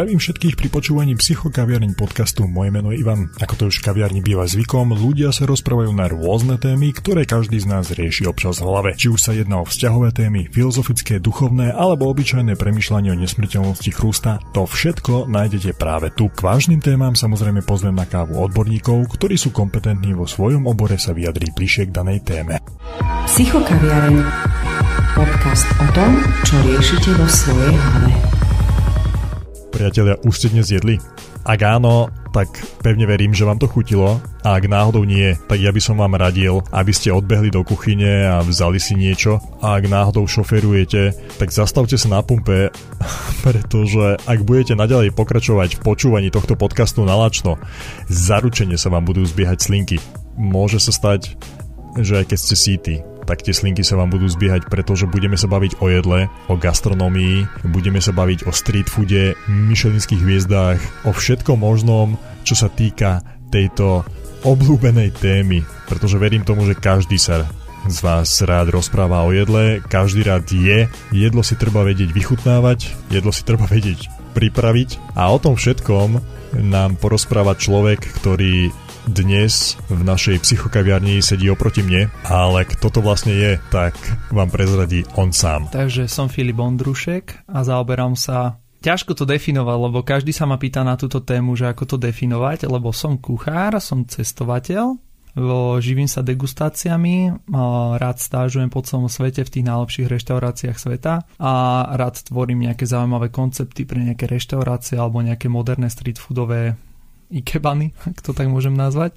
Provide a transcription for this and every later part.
Zdravím všetkých pri počúvaní psychokaviarní podcastu. Moje meno je Ivan. Ako to už kaviarni býva zvykom, ľudia sa rozprávajú na rôzne témy, ktoré každý z nás rieši občas v hlave. Či už sa jedná o vzťahové témy, filozofické, duchovné alebo obyčajné premyšľanie o nesmrteľnosti chrústa, to všetko nájdete práve tu. K vážnym témam samozrejme pozvem na kávu odborníkov, ktorí sú kompetentní vo svojom obore sa vyjadriť bližšie k danej téme. Psychokaviareň. Podcast o tom, čo riešite vo svojej hlave. Priatelia, už ste dnes jedli? Ak áno, tak pevne verím, že vám to chutilo a ak náhodou nie, tak ja by som vám radil, aby ste odbehli do kuchyne a vzali si niečo a ak náhodou šoferujete, tak zastavte sa na pumpe, pretože ak budete naďalej pokračovať v počúvaní tohto podcastu na lačno, zaručene sa vám budú zbiehať slinky. Môže sa stať, že aj keď ste síti, tak tie slinky sa vám budú zbiehať, pretože budeme sa baviť o jedle, o gastronomii, budeme sa baviť o street foode, myšelinských hviezdách, o všetkom možnom, čo sa týka tejto obľúbenej témy, pretože verím tomu, že každý sa z vás rád rozpráva o jedle, každý rád je, jedlo si treba vedieť vychutnávať, jedlo si treba vedieť pripraviť a o tom všetkom nám porozpráva človek, ktorý dnes v našej psychokaviarni sedí oproti mne, ale kto to vlastne je, tak vám prezradí on sám. Takže som Filip Ondrušek a zaoberám sa Ťažko to definovať, lebo každý sa ma pýta na túto tému, že ako to definovať, lebo som kuchár, som cestovateľ, živím sa degustáciami, rád stážujem po celom svete v tých najlepších reštauráciách sveta a rád tvorím nejaké zaujímavé koncepty pre nejaké reštaurácie alebo nejaké moderné street foodové ikebany, ak to tak môžem nazvať.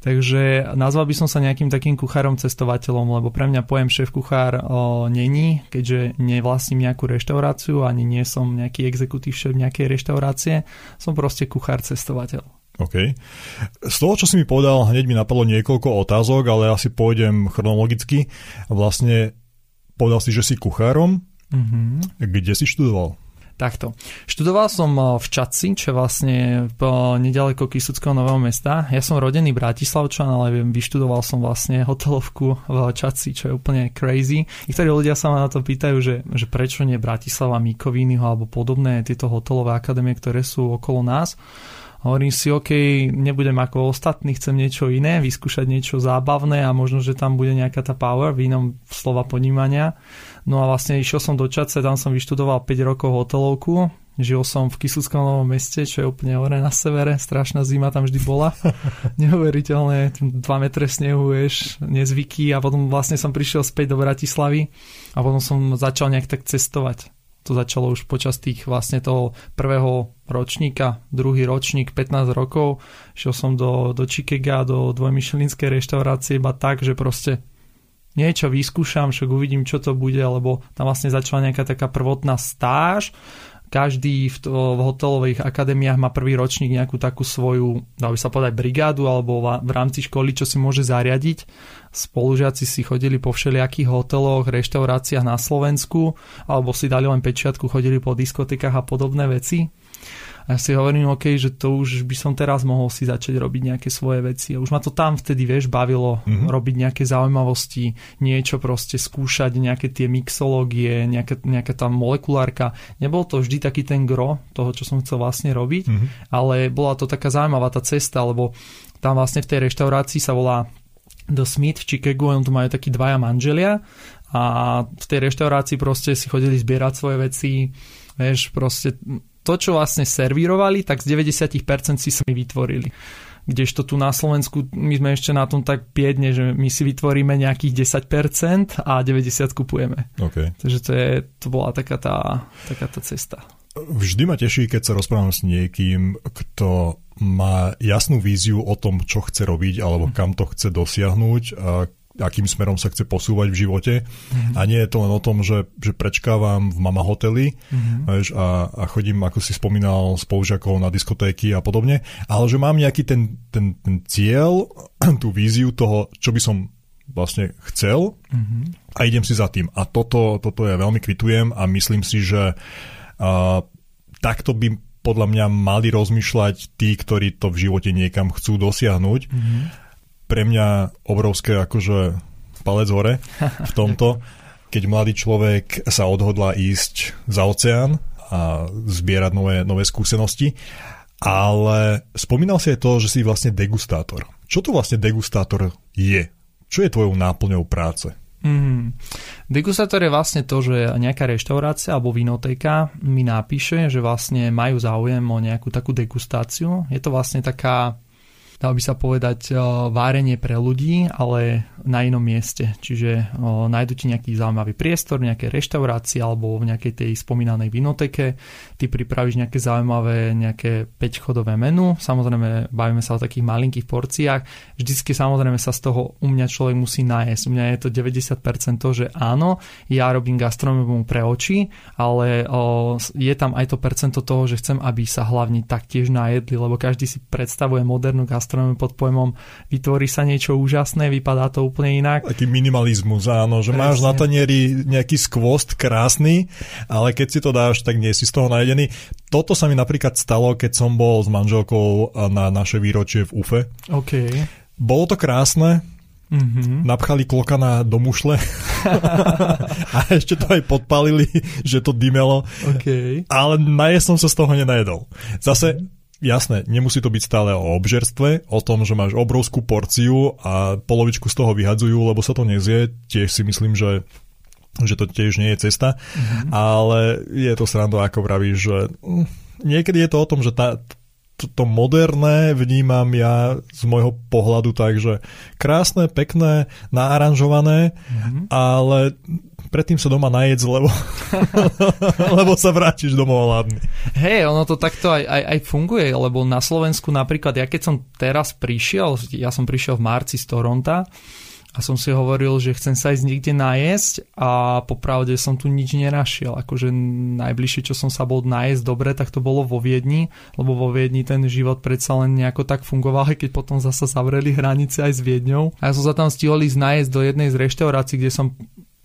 Takže nazval by som sa nejakým takým kuchárom cestovateľom, lebo pre mňa pojem šéf kuchár o, není, keďže nevlastním nejakú reštauráciu, ani nie som nejaký exekutív šéf nejakej reštaurácie, som proste kuchár cestovateľ. OK. Z toho, čo si mi povedal, hneď mi napadlo niekoľko otázok, ale asi pôjdem chronologicky. Vlastne povedal si, že si kuchárom. Mm-hmm. Kde si študoval? Takto. Študoval som eh, v Čaci, čo je vlastne po nedaleko Kisuckého nového mesta. Ja som rodený Bratislavčan, ale vyštudoval som vlastne hotelovku v Čaci, čo je úplne crazy. Niektorí ľudia sa ma na to pýtajú, že, že prečo nie Bratislava, Mikovínyho alebo podobné tieto hotelové akadémie, ktoré sú okolo nás. Hovorím si, OK, nebudem ako ostatní, chcem niečo iné, vyskúšať niečo zábavné a možno, že tam bude nejaká tá power v inom slova ponímania. No a vlastne išiel som do Čace, tam som vyštudoval 5 rokov hotelovku, žil som v Kisuckom novom meste, čo je úplne hore na severe, strašná zima tam vždy bola. Neuveriteľné, 2 metre snehu, vieš, nezvyky a potom vlastne som prišiel späť do Bratislavy a potom som začal nejak tak cestovať to začalo už počas tých vlastne toho prvého ročníka, druhý ročník, 15 rokov. Šiel som do, do Chicaga, do dvojmyšelinskej reštaurácie iba tak, že proste niečo vyskúšam, však uvidím, čo to bude, lebo tam vlastne začala nejaká taká prvotná stáž každý v, to, v hotelových akadémiách má prvý ročník nejakú takú svoju, dá by sa povedať, brigádu alebo v rámci školy, čo si môže zariadiť. Spolužiaci si chodili po všelijakých hoteloch, reštauráciách na Slovensku alebo si dali len pečiatku, chodili po diskotekách a podobné veci. A ja si hovorím, OK, že to už by som teraz mohol si začať robiť nejaké svoje veci. A už ma to tam vtedy, vieš, bavilo mm-hmm. robiť nejaké zaujímavosti, niečo proste skúšať, nejaké tie mixológie, nejaká, nejaká tá molekulárka. Nebol to vždy taký ten gro toho, čo som chcel vlastne robiť, mm-hmm. ale bola to taká zaujímavá tá cesta, lebo tam vlastne v tej reštaurácii sa volá The Smith v Chicagu, on tu majú takí dvaja manželia a v tej reštaurácii proste si chodili zbierať svoje veci, vieš, proste to, čo vlastne servírovali, tak z 90% si sami vytvorili. Kdežto tu na Slovensku my sme ešte na tom tak piedne, že my si vytvoríme nejakých 10% a 90% kupujeme. Okay. Takže to, je, to bola taká tá, taká tá cesta. Vždy ma teší, keď sa rozprávam s niekým, kto má jasnú víziu o tom, čo chce robiť alebo kam to chce dosiahnuť a akým smerom sa chce posúvať v živote. Mm-hmm. A nie je to len o tom, že, že prečkávam v mama hoteli mm-hmm. a, a chodím, ako si spomínal, spolužiakov na diskotéky a podobne, ale že mám nejaký ten, ten, ten cieľ, tú víziu toho, čo by som vlastne chcel mm-hmm. a idem si za tým. A toto, toto ja veľmi kvitujem a myslím si, že uh, takto by podľa mňa mali rozmýšľať tí, ktorí to v živote niekam chcú dosiahnuť. Mm-hmm pre mňa obrovské akože palec hore v tomto, keď mladý človek sa odhodlá ísť za oceán a zbierať nové, nové skúsenosti. Ale spomínal si aj to, že si vlastne degustátor. Čo to vlastne degustátor je? Čo je tvojou náplňou práce? Mm. Degustátor je vlastne to, že nejaká reštaurácia alebo vinotéka mi napíše, že vlastne majú záujem o nejakú takú degustáciu. Je to vlastne taká dalo by sa povedať, várenie pre ľudí, ale na inom mieste. Čiže nájdu ti nejaký zaujímavý priestor, nejaké reštaurácie alebo v nejakej tej spomínanej vinoteke. Ty pripravíš nejaké zaujímavé, nejaké 5-chodové menu. Samozrejme, bavíme sa o takých malinkých porciách. Vždycky samozrejme sa z toho u mňa človek musí nájsť. U mňa je to 90% to, že áno, ja robím gastronómiu pre oči, ale je tam aj to percento toho, že chcem, aby sa hlavne taktiež najedli, lebo každý si predstavuje modernú gastronómiu pod pojmom vytvorí sa niečo úžasné, vypadá to úplne inak. Taký minimalizmus, áno, že Presne. máš na tanieri nejaký skvost krásny, ale keď si to dáš, tak nie si z toho najedený. Toto sa mi napríklad stalo, keď som bol s manželkou na naše výročie v UFE. Okay. Bolo to krásne, Mm-hmm. Napchali klokana do mušle a ešte to aj podpalili, že to dymelo. Okay. Ale najesť som sa z toho nenajedol. Zase jasné, nemusí to byť stále o obžerstve, o tom, že máš obrovskú porciu a polovičku z toho vyhadzujú, lebo sa to nezie. Tiež si myslím, že že to tiež nie je cesta, mm-hmm. ale je to srando, ako vravíš, že hm, niekedy je to o tom, že tá, to, to moderné vnímam ja z môjho pohľadu tak, že krásne, pekné, naaranžované, mm-hmm. ale predtým sa doma najedz, lebo, lebo sa vrátiš domov hladný. Hej, ono to takto aj, aj, aj funguje, lebo na Slovensku napríklad, ja keď som teraz prišiel, ja som prišiel v marci z Toronta, a som si hovoril, že chcem sa ísť niekde najesť a popravde som tu nič nenašiel. Akože najbližšie, čo som sa bol najesť dobre, tak to bolo vo Viedni, lebo vo Viedni ten život predsa len nejako tak fungoval, keď potom zasa zavreli hranice aj s Viedňou. A ja som sa tam stihol ísť najesť do jednej z reštaurácií, kde som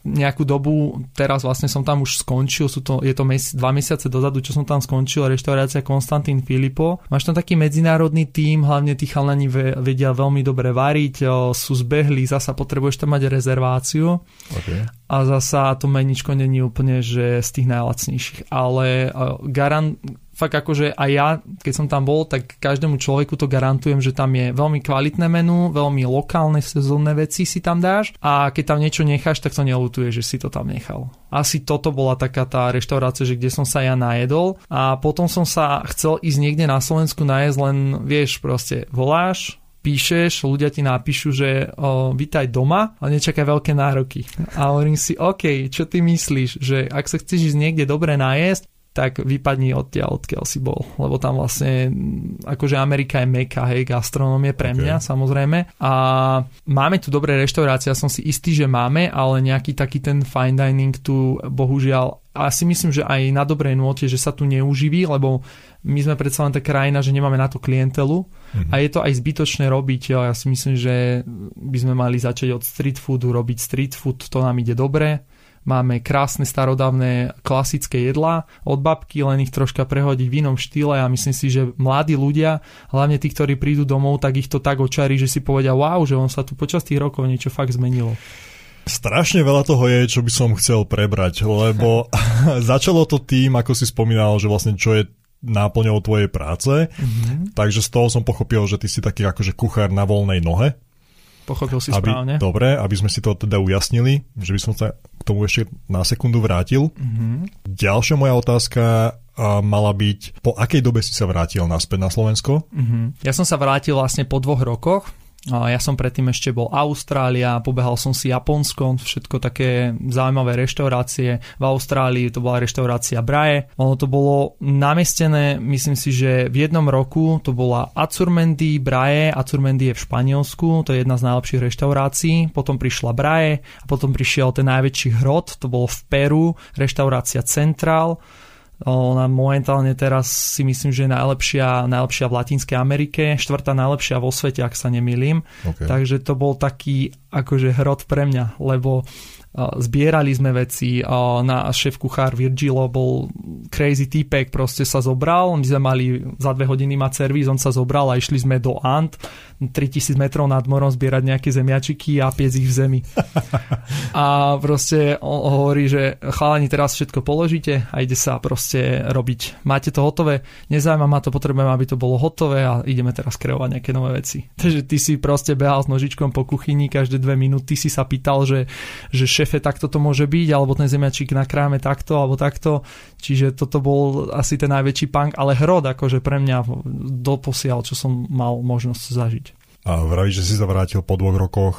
nejakú dobu, teraz vlastne som tam už skončil, sú to, je to mes, dva mesiace dozadu, čo som tam skončil, reštaurácia Konstantín Filipo. Máš tam taký medzinárodný tím, hlavne tí chalani vedia veľmi dobre variť, sú zbehli, zasa potrebuješ tam mať rezerváciu. Okay. A zasa to meničko není úplne, že z tých najlacnejších, ale garant, fakt akože aj ja, keď som tam bol, tak každému človeku to garantujem, že tam je veľmi kvalitné menu, veľmi lokálne sezónne veci si tam dáš a keď tam niečo necháš, tak to nelutuje, že si to tam nechal. Asi toto bola taká tá reštaurácia, že kde som sa ja najedol a potom som sa chcel ísť niekde na Slovensku najesť, len vieš, proste voláš, píšeš, ľudia ti napíšu, že o, vítaj doma, ale nečakaj veľké nároky. A hovorím si, OK, čo ty myslíš, že ak sa chceš ísť niekde dobre najesť, tak vypadni odtiaľ, odkiaľ si bol. Lebo tam vlastne, akože Amerika je meka, hej, gastronómie pre mňa, okay. samozrejme. A máme tu dobré reštaurácie, ja som si istý, že máme, ale nejaký taký ten fine dining tu bohužiaľ a si myslím, že aj na dobrej nôte, že sa tu neuživí, lebo my sme predsa len tá krajina, že nemáme na to klientelu mm-hmm. a je to aj zbytočné robiť. Ja si myslím, že by sme mali začať od street foodu, robiť street food, to nám ide dobre Máme krásne starodávne klasické jedlá od babky, len ich troška prehodiť v inom štýle a myslím si, že mladí ľudia, hlavne tí, ktorí prídu domov, tak ich to tak očarí, že si povedia wow, že on sa tu počas tých rokov niečo fakt zmenilo. Strašne veľa toho je, čo by som chcel prebrať, lebo začalo to tým, ako si spomínal, že vlastne čo je náplňou tvojej práce, mm-hmm. takže z toho som pochopil, že ty si taký akože kuchár na voľnej nohe. Pochopil si aby, správne. Dobre, aby sme si to teda ujasnili, že by som sa tomu ešte na sekundu vrátil. Mm-hmm. Ďalšia moja otázka mala byť, po akej dobe si sa vrátil naspäť na Slovensko? Mm-hmm. Ja som sa vrátil vlastne po dvoch rokoch, ja som predtým ešte bol Austrália, pobehal som si Japonsko, všetko také zaujímavé reštaurácie. V Austrálii to bola reštaurácia Braje. Ono to bolo namestené, myslím si, že v jednom roku to bola Acurmendy, Braje. Acurmendy je v Španielsku, to je jedna z najlepších reštaurácií. Potom prišla Braje a potom prišiel ten najväčší hrot, to bolo v Peru, reštaurácia Central ona momentálne teraz si myslím, že je najlepšia, najlepšia v Latinskej Amerike, štvrtá najlepšia vo svete, ak sa nemýlim. Okay. Takže to bol taký akože hrot pre mňa, lebo zbierali sme veci, na šéf kuchár Virgilo bol crazy týpek, proste sa zobral, my sme mali za dve hodiny mať servis, on sa zobral a išli sme do Ant, 3000 metrov nad morom zbierať nejaké zemiačiky a piec ich v zemi. A proste on hovorí, že chalani teraz všetko položíte a ide sa proste robiť. Máte to hotové, nezaujíma ma to, potrebujem, aby to bolo hotové a ideme teraz kreovať nejaké nové veci. Takže ty si proste behal s nožičkom po kuchyni každé dve minúty, si sa pýtal, že, že šefe, takto to môže byť, alebo ten zemiačik nakráme takto, alebo takto. Čiže toto bol asi ten najväčší punk, ale hrod akože pre mňa doposiaľ, čo som mal možnosť zažiť. A vraví, že si sa vrátil po dvoch rokoch.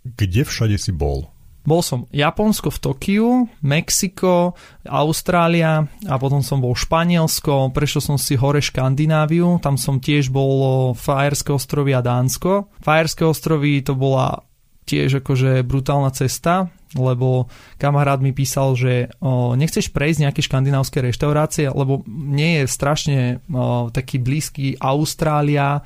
Kde všade si bol? Bol som Japonsko v Tokiu, Mexiko, Austrália a potom som bol Španielsko, prešiel som si hore Škandináviu, tam som tiež bol Fajerské ostrovy a Dánsko. Fajerské ostrovy to bola tiež akože brutálna cesta, lebo kamarát mi písal, že o, nechceš prejsť nejaké škandinávské reštaurácie, lebo nie je strašne o, taký blízky Austrália,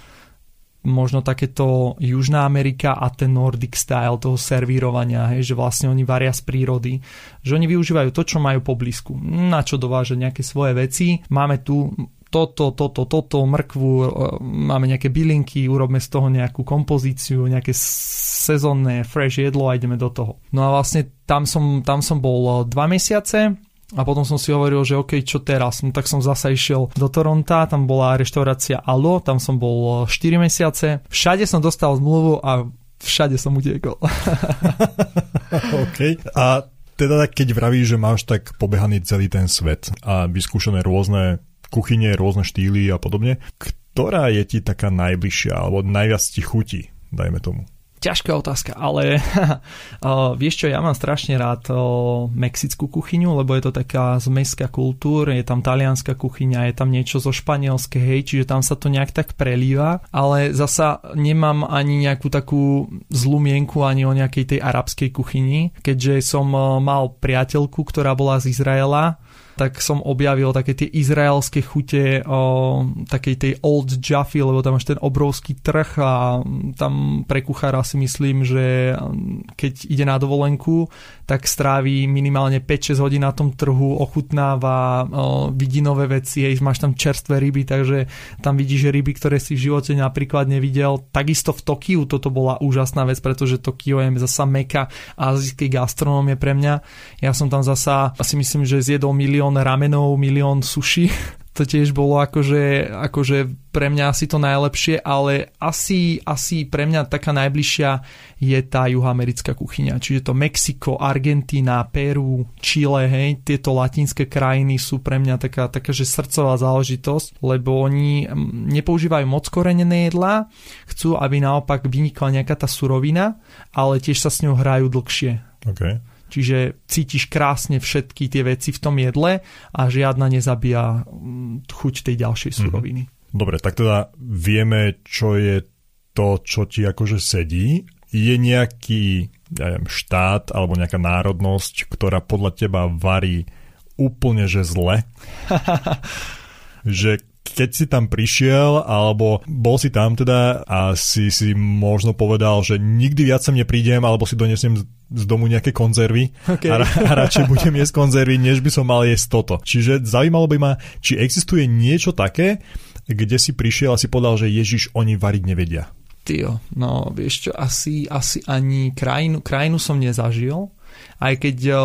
možno takéto Južná Amerika a ten Nordic style toho servírovania, hej, že vlastne oni varia z prírody, že oni využívajú to, čo majú po blízku, na čo dovážať nejaké svoje veci. Máme tu toto, toto, toto, mrkvu, e, máme nejaké bylinky, urobme z toho nejakú kompozíciu, nejaké sezónne fresh jedlo a ideme do toho. No a vlastne tam som, tam som bol dva mesiace, a potom som si hovoril, že OK, čo teraz? No tak som zasa išiel do Toronta, tam bola reštaurácia Alo, tam som bol 4 eh, mesiace. Všade som dostal zmluvu a všade som utiekol. OK. A teda keď vravíš, že máš tak pobehaný celý ten svet a vyskúšané rôzne kuchyne, rôzne štýly a podobne, ktorá je ti taká najbližšia alebo najviac ti chutí, dajme tomu? Ťažká otázka, ale uh, vieš čo, ja mám strašne rád uh, mexickú kuchyňu, lebo je to taká zmeska kultúr, je tam talianská kuchyňa, je tam niečo zo španielskej, hej, čiže tam sa to nejak tak prelíva, ale zasa nemám ani nejakú takú zlú mienku ani o nejakej tej arabskej kuchyni, keďže som mal priateľku, ktorá bola z Izraela, tak som objavil také tie izraelské chute o takej tej Old Jaffe, lebo tam máš ten obrovský trh a tam pre kuchára si myslím, že keď ide na dovolenku, tak stráví minimálne 5-6 hodín na tom trhu, ochutnáva, vidí nové veci, hej, máš tam čerstvé ryby, takže tam vidíš ryby, ktoré si v živote napríklad nevidel. Takisto v Tokiu toto bola úžasná vec, pretože Tokio je zasa meka azijskej gastronómie pre mňa. Ja som tam zasa, asi myslím, že zjedol milión milión ramenov, milión suši. To tiež bolo akože, akože pre mňa asi to najlepšie, ale asi, asi pre mňa taká najbližšia je tá juhoamerická kuchyňa. Čiže to Mexiko, Argentína, Peru, Chile, hej, tieto latinské krajiny sú pre mňa taká, taká že srdcová záležitosť, lebo oni mm, nepoužívajú moc korenené jedlá, chcú, aby naopak vynikla nejaká tá surovina, ale tiež sa s ňou hrajú dlhšie. Okay. Čiže cítiš krásne všetky tie veci v tom jedle a žiadna nezabíja mm, chuť tej ďalšej mhm. suroviny. Dobre, tak teda vieme, čo je to, čo ti akože sedí. Je nejaký ja neviem, štát alebo nejaká národnosť, ktorá podľa teba varí úplne že zle? že keď si tam prišiel, alebo bol si tam teda a si si možno povedal, že nikdy viac sem neprídem, alebo si donesiem z domu nejaké konzervy okay. a, a radšej budem jesť konzervy, než by som mal jesť toto. Čiže zaujímalo by ma, či existuje niečo také, kde si prišiel a si povedal, že Ježiš, oni variť nevedia. Tio, no vieš čo, asi, asi ani krajinu, krajinu som nezažil, aj keď o,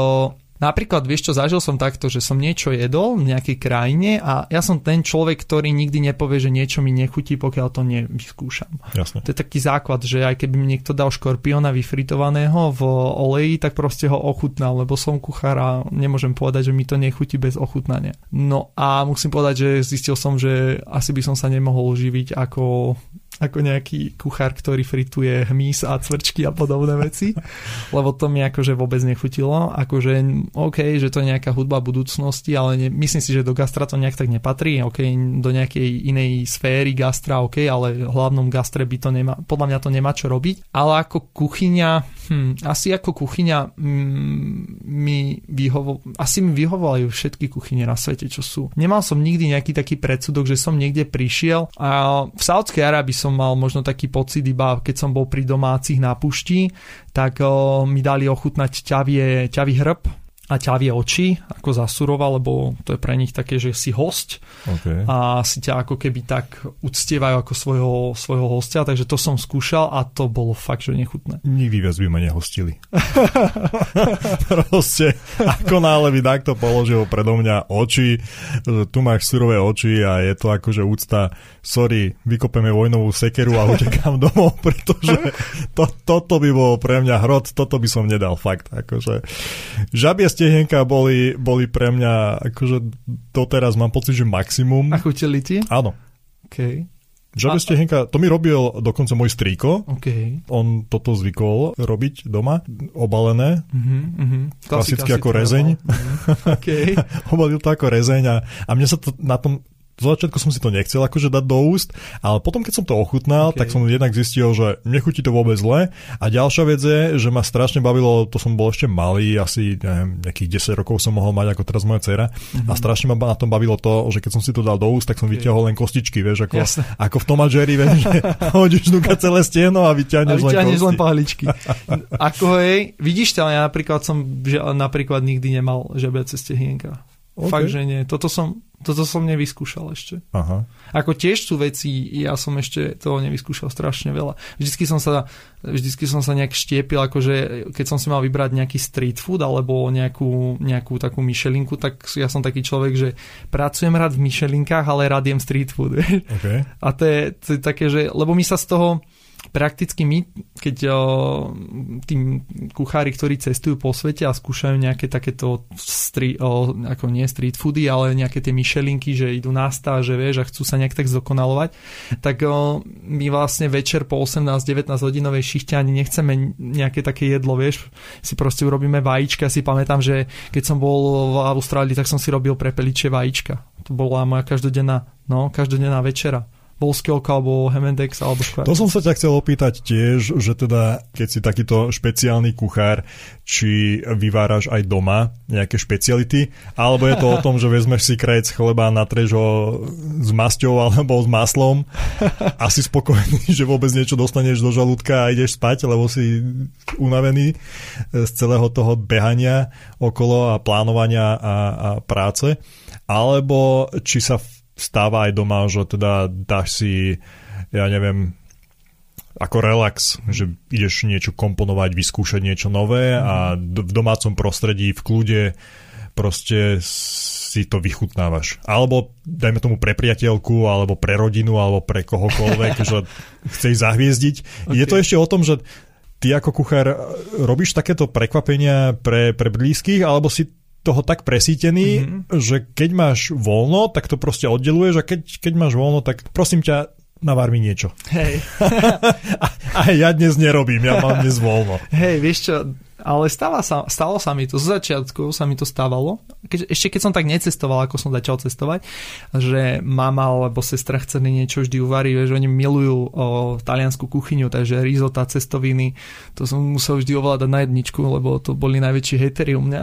Napríklad, vieš čo, zažil som takto, že som niečo jedol v nejakej krajine a ja som ten človek, ktorý nikdy nepovie, že niečo mi nechutí, pokiaľ to nevyskúšam. Jasne. To je taký základ, že aj keby mi niekto dal škorpiona vyfritovaného v oleji, tak proste ho ochutnal, lebo som kuchár a nemôžem povedať, že mi to nechutí bez ochutnania. No a musím povedať, že zistil som, že asi by som sa nemohol živiť ako ako nejaký kuchár, ktorý frituje hmyz a cvrčky a podobné veci, lebo to mi akože vôbec nechutilo. Akože OK, že to je nejaká hudba budúcnosti, ale ne, myslím si, že do gastra to nejak tak nepatrí. OK, do nejakej inej sféry gastra, OK, ale v hlavnom gastre by to nemá, podľa mňa to nemá čo robiť. Ale ako kuchyňa, hm, asi ako kuchyňa hm, mi vyhovo, asi mi vyhovovajú všetky kuchyne na svete, čo sú. Nemal som nikdy nejaký taký predsudok, že som niekde prišiel a v Saudskej Arábii som som mal možno taký pocit iba, keď som bol pri domácich na pušti, tak o, mi dali ochutnať ťavie, ťavý hrb, a ťavie oči, ako zasurova, lebo to je pre nich také, že si host Okay. a si ťa ako keby tak uctievajú ako svojho, svojho hostia, takže to som skúšal a to bolo fakt, že nechutné. Nikdy viac by ma nehostili. Proste, ako náhle by takto položil predo mňa oči, že tu máš surové oči a je to akože úcta, sorry, vykopeme vojnovú sekeru a utekám domov, pretože to, toto by bolo pre mňa hrot, toto by som nedal fakt. Akože, žabie stehenka boli, boli pre mňa, akože doteraz mám pocit, že maximum. A chutili ti? Áno. OK. Žabie A- stehenka, to mi robil dokonca môj strýko, OK. on toto zvykol robiť doma, obalené, Uh-huh, uh-huh. Klasicky ako rezeň. Uh-huh. OK. obalil to ako rezeň a, a mne sa to na tom zo začiatku som si to nechcel akože dať do úst, ale potom keď som to ochutnal, Okay. tak som jednak zistil, že nechutí to vôbec zle. A ďalšia vec je, že ma strašne bavilo, to som bol ešte malý, asi neviem, nejakých 10 rokov som mohol mať ako teraz moja dcera. Mm-hmm. A strašne ma na tom bavilo to, že keď som si to dal do úst, tak som Okay. vyťahol len kostičky, vieš, ako, Jasné. ako v Tom a Jerry, vieš, že hodíš nuka celé stieno a A vyťahneš, vyťahneš len len pahličky. Ako hej, vidíš to, ja napríklad som že, napríklad nikdy nemal žebiace stehienka. OK. Fakt, že nie. Toto som, toto som nevyskúšal ešte. Aha. Ako tiež sú veci, ja som ešte toho nevyskúšal strašne veľa. Vždycky som sa, vždycky som sa nejak štiepil, akože keď som si mal vybrať nejaký street food alebo nejakú, nejakú takú myšelinku, tak ja som taký človek, že pracujem rád v myšelinkách, ale rád jem street food. Okay. A to je, to je také, že, lebo my sa z toho prakticky my, keď o, tým kuchári, ktorí cestujú po svete a skúšajú nejaké takéto street, o, ako nie street foody, ale nejaké tie myšelinky, že idú na stáže, vieš, a chcú sa nejak tak zdokonalovať, tak o, my vlastne večer po 18-19 hodinovej šichte ani nechceme nejaké také jedlo, vieš, si proste urobíme vajíčka, si pamätám, že keď som bol v Austrálii, tak som si robil prepeličie vajíčka. To bola moja každodenná, no, každodenná večera Volskelka alebo Hemendex alebo Square. To som sa ťa chcel opýtať tiež, že teda, keď si takýto špeciálny kuchár, či vyváraš aj doma nejaké špeciality, alebo je to o tom, že vezmeš si krajec chleba, natreš ho s masťou alebo s maslom a si spokojný, že vôbec niečo dostaneš do žalúdka a ideš spať, lebo si unavený z celého toho behania okolo a plánovania a, a práce, alebo či sa stáva aj doma, že teda dáš si, ja neviem, ako relax, že ideš niečo komponovať, vyskúšať niečo nové a v domácom prostredí, v kľude proste si to vychutnávaš. Alebo dajme tomu pre priateľku, alebo pre rodinu, alebo pre kohokoľvek, že chceš zahviezdiť. Okay. Je to ešte o tom, že ty ako kuchár robíš takéto prekvapenia pre, pre blízkych, alebo si toho tak presítený, mm-hmm. že keď máš voľno, tak to proste oddeluješ a keď, keď máš voľno, tak prosím ťa, navar mi niečo. Hej. a, a ja dnes nerobím, ja mám dnes voľno. Hej, vieš čo, ale stáva sa, stalo sa mi to, z začiatku sa mi to stávalo, keď, ešte keď som tak necestoval, ako som začal cestovať, že mama alebo sestra chceli niečo vždy uvariť, vieš, oni milujú o, taliansku kuchyňu, takže risota, cestoviny, to som musel vždy ovládať na jedničku, lebo to boli najväčší hejteri u mňa.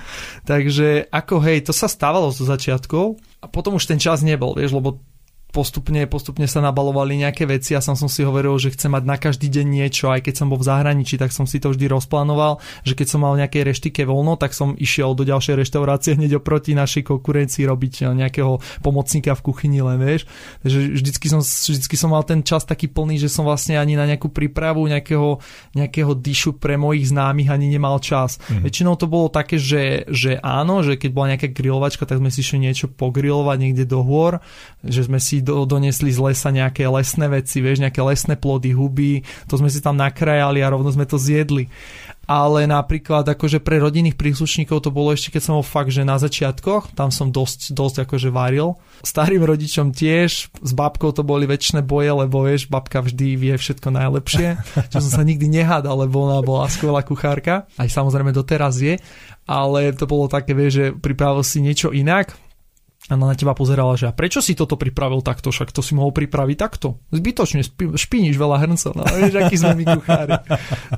takže ako hej, to sa stávalo zo začiatkov a potom už ten čas nebol, vieš, lebo postupne, postupne sa nabalovali nejaké veci a som som si hovoril, že chcem mať na každý deň niečo, aj keď som bol v zahraničí, tak som si to vždy rozplánoval, že keď som mal nejaké reštike voľno, tak som išiel do ďalšej reštaurácie hneď oproti našej konkurencii robiť nejakého pomocníka v kuchyni len, vieš. Takže vždycky som, vždycky som mal ten čas taký plný, že som vlastne ani na nejakú prípravu nejakého, nejakého dišu pre mojich známych ani nemal čas. Mm. Väčšinou to bolo také, že, že áno, že keď bola nejaká grilovačka, tak sme si išli niečo pogrilovať niekde do hôr, že sme si do, donesli z lesa nejaké lesné veci, vieš, nejaké lesné plody, huby, to sme si tam nakrajali a rovno sme to zjedli. Ale napríklad akože pre rodinných príslušníkov to bolo ešte, keď som bol fakt, že na začiatkoch, tam som dosť, dosť akože varil. Starým rodičom tiež, s babkou to boli väčšie boje, lebo vieš, babka vždy vie všetko najlepšie, čo som sa nikdy nehádal, lebo ona bola skvelá kuchárka, aj samozrejme doteraz je, ale to bolo také, vieš, že pripravil si niečo inak, a na teba pozerala, že a prečo si toto pripravil takto, však to si mohol pripraviť takto. Zbytočne špi, špiníš veľa hrncov, no vieš, aký sme my kuchári.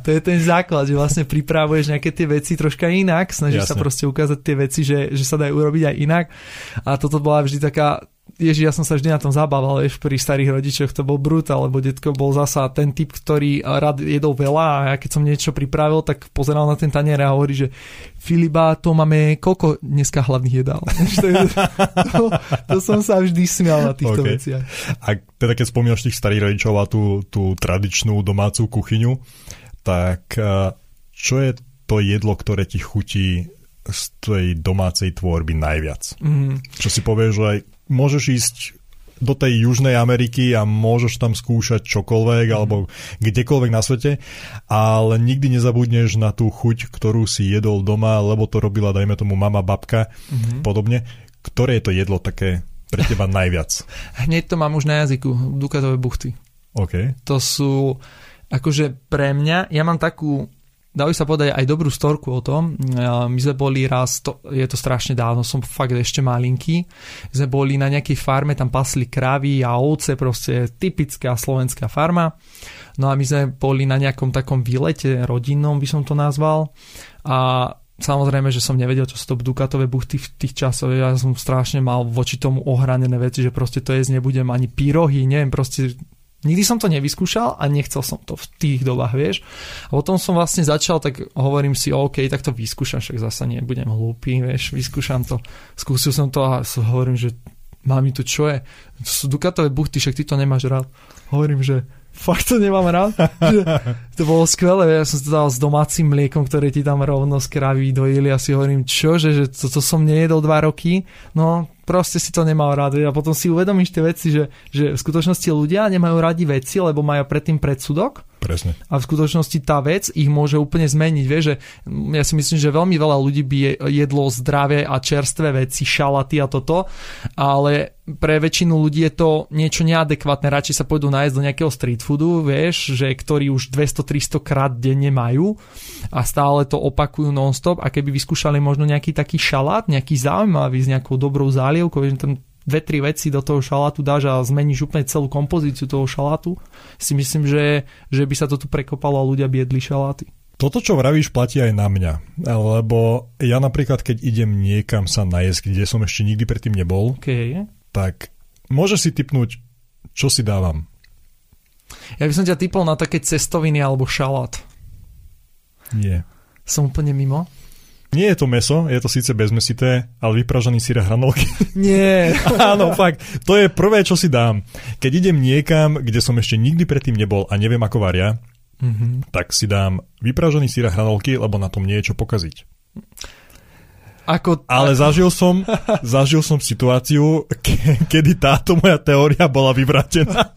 To je ten základ, že vlastne pripravuješ nejaké tie veci troška inak, snažíš Jasne. sa proste ukázať tie veci, že, že sa dajú urobiť aj inak. A toto bola vždy taká Ježi, ja som sa vždy na tom zabával, vieš, pri starých rodičoch to bol brutál, lebo detko bol zasa ten typ, ktorý rád jedol veľa a ja keď som niečo pripravil, tak pozeral na ten tanier a hovorí, že Filiba, to máme koľko dneska hlavných jedál. to, to, to, som sa vždy smial na týchto okay. veciach. A teda keď spomínaš tých starých rodičov a tú, tú tradičnú domácu kuchyňu, tak eh, čo je to jedlo, ktoré ti chutí z tej domácej tvorby najviac? Mm. Čo si povieš, že aj môžeš ísť do tej Južnej Ameriky a môžeš tam skúšať čokoľvek mm. alebo kdekoľvek na svete, ale nikdy nezabudneš na tú chuť, ktorú si jedol doma, lebo to robila, dajme tomu, mama, babka, mm-hmm. podobne. Ktoré je to jedlo také pre teba najviac? Hneď to mám už na jazyku, dukatové buchty. Okay. To sú, akože pre mňa, ja mám takú Dajú sa povedať aj dobrú storku o tom. My sme boli raz, to, je to strašne dávno, som fakt ešte malinký, sme boli na nejakej farme, tam pasli kravy a ovce, proste typická slovenská farma. No a my sme boli na nejakom takom výlete rodinnom, by som to nazval. A samozrejme, že som nevedel, čo sú to dukatové buchty v tých časoch. Ja som strašne mal voči tomu ohranené veci, že proste to jesť nebudem ani pyrohy, neviem, proste Nikdy som to nevyskúšal a nechcel som to v tých dobách, vieš. A potom som vlastne začal, tak hovorím si, OK, tak to vyskúšam, však zasa nebudem hlúpy, vieš, vyskúšam to. Skúsil som to a hovorím, že mami, tu čo je? To sú dukatové buchty, však ty to nemáš rád. Hovorím, že fakt to nemám rád. to bolo skvelé, ja som to dal s domácim mliekom, ktoré ti tam rovno z kravy dojili a si hovorím, čo, že, že toto som nejedol dva roky. No, proste si to nemal rád. A potom si uvedomíš tie veci, že, že v skutočnosti ľudia nemajú radi veci, lebo majú predtým predsudok. Presne. A v skutočnosti tá vec ich môže úplne zmeniť. Vieš, že ja si myslím, že veľmi veľa ľudí by jedlo zdravé a čerstvé veci, šalaty a toto, ale pre väčšinu ľudí je to niečo neadekvátne. Radšej sa pôjdu nájsť do nejakého street foodu, vieš, že ktorí už 200-300 krát denne majú a stále to opakujú non-stop a keby vyskúšali možno nejaký taký šalát, nejaký zaujímavý s nejakou dobrou zálievkou, že tam dve, tri veci do toho šalátu dáš a zmeníš úplne celú kompozíciu toho šalátu, si myslím, že, že by sa to tu prekopalo a ľudia by jedli šaláty. Toto, čo vravíš, platí aj na mňa. Lebo ja napríklad, keď idem niekam sa najesť, kde som ešte nikdy predtým nebol, okay. tak môžeš si typnúť, čo si dávam. Ja by som ťa typol na také cestoviny alebo šalát. Nie. Som úplne mimo? Nie je to meso, je to síce bezmesité, ale vypražený síre hranolky. Nie. Áno, fakt. To je prvé, čo si dám. Keď idem niekam, kde som ešte nikdy predtým nebol a neviem, ako varia, mm-hmm. tak si dám vypražený síre hranolky, lebo na tom nie je čo pokaziť. Ako, Ale ako... zažil som, zažil som situáciu, ke, kedy táto moja teória bola vyvratená.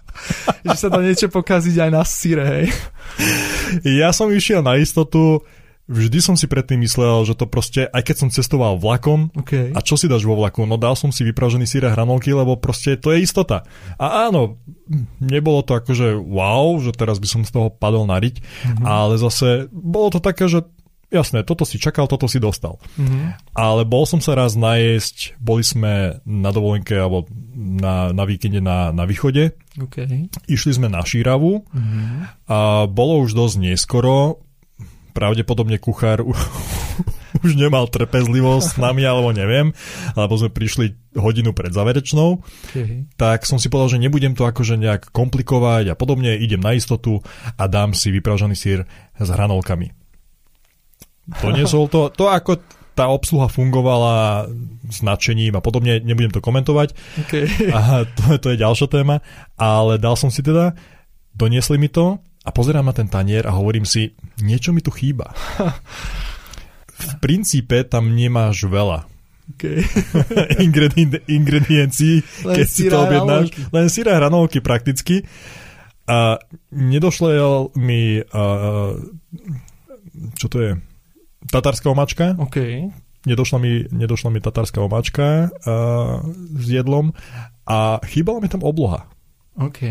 že sa to niečo pokaziť aj na síre, hej. Ja som išiel na istotu, vždy som si predtým myslel, že to proste, aj keď som cestoval vlakom, okay. a čo si dáš vo vlaku? No dal som si vypražený síre hranolky, lebo proste to je istota. A áno, nebolo to akože wow, že teraz by som z toho padol nariť, mm-hmm. ale zase bolo to také, že jasné, toto si čakal, toto si dostal. Mm-hmm. Ale bol som sa raz najesť, boli sme na dovolenke alebo na, na víkende na, na východe. Okay. Išli sme na Šíravu mm-hmm. a bolo už dosť neskoro, pravdepodobne kuchár už nemal trpezlivosť s nami, alebo neviem, alebo sme prišli hodinu pred záverečnou, tak som si povedal, že nebudem to akože nejak komplikovať a podobne, idem na istotu a dám si vypražaný sír s hranolkami. Doniesol to, to ako tá obsluha fungovala s nadšením a podobne, nebudem to komentovať. Okay. A to, to je ďalšia téma, ale dal som si teda, doniesli mi to a pozerám na ten tanier a hovorím si, niečo mi tu chýba. V princípe tam nemáš veľa. Okay. Ingredien- ingrediencií, keď si to objednáš. Len síra hranolky prakticky. A nedošlo mi, uh, čo to je, tatárska omačka. Okay. Nedošla mi, nedošla mi tatárska omačka uh, s jedlom a chýbala mi tam obloha. OK.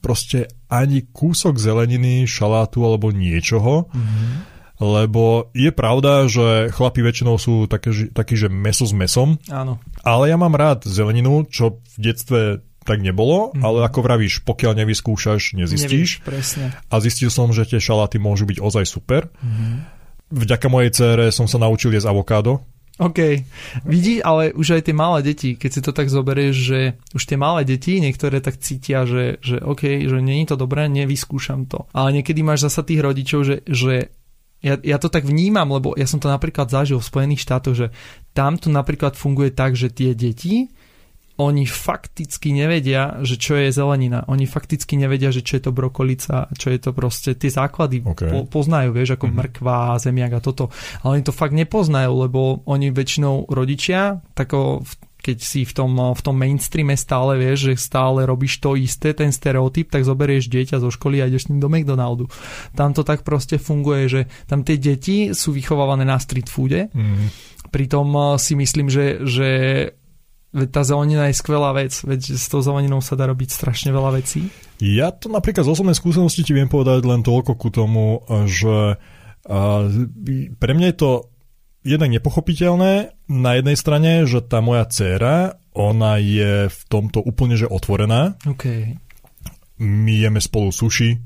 Proste ani kúsok zeleniny, šalátu alebo niečoho. Mm-hmm. Lebo je pravda, že chlapi väčšinou sú také, takí, že meso s mesom. Áno. Ale ja mám rád zeleninu, čo v detstve tak nebolo, mm. ale ako vravíš, pokiaľ nevyskúšaš, nezistíš. Nevíš, presne. A zistil som, že tie šaláty môžu byť ozaj super. Mm. Vďaka mojej cére som sa naučil jesť avokádo. OK. Vidí, ale už aj tie malé deti, keď si to tak zoberieš, že už tie malé deti, niektoré tak cítia, že, že OK, že je to dobré, nevyskúšam to. Ale niekedy máš zasa tých rodičov, že, že ja, ja to tak vnímam, lebo ja som to napríklad zažil v Spojených štátoch, že tam to napríklad funguje tak, že tie deti oni fakticky nevedia, že čo je zelenina. Oni fakticky nevedia, že čo je to brokolica, čo je to proste, tie základy okay. po, poznajú, vieš, ako mm-hmm. mrkva, zemiak a toto. Ale oni to fakt nepoznajú, lebo oni väčšinou rodičia, tako keď si v tom, v tom mainstreame stále vieš, že stále robíš to isté, ten stereotyp, tak zoberieš dieťa zo školy a ideš s ním do McDonaldu. Tam to tak proste funguje, že tam tie deti sú vychovávané na street foode, mm. pritom si myslím, že, že Veď tá zelenina je skvelá vec, veď s tou zeleninou sa dá robiť strašne veľa vecí. Ja to napríklad z osobnej skúsenosti ti viem povedať len toľko ku tomu, že pre mňa je to jednak nepochopiteľné na jednej strane, že tá moja dcéra, ona je v tomto úplne že otvorená. Okay. My jeme spolu sushi,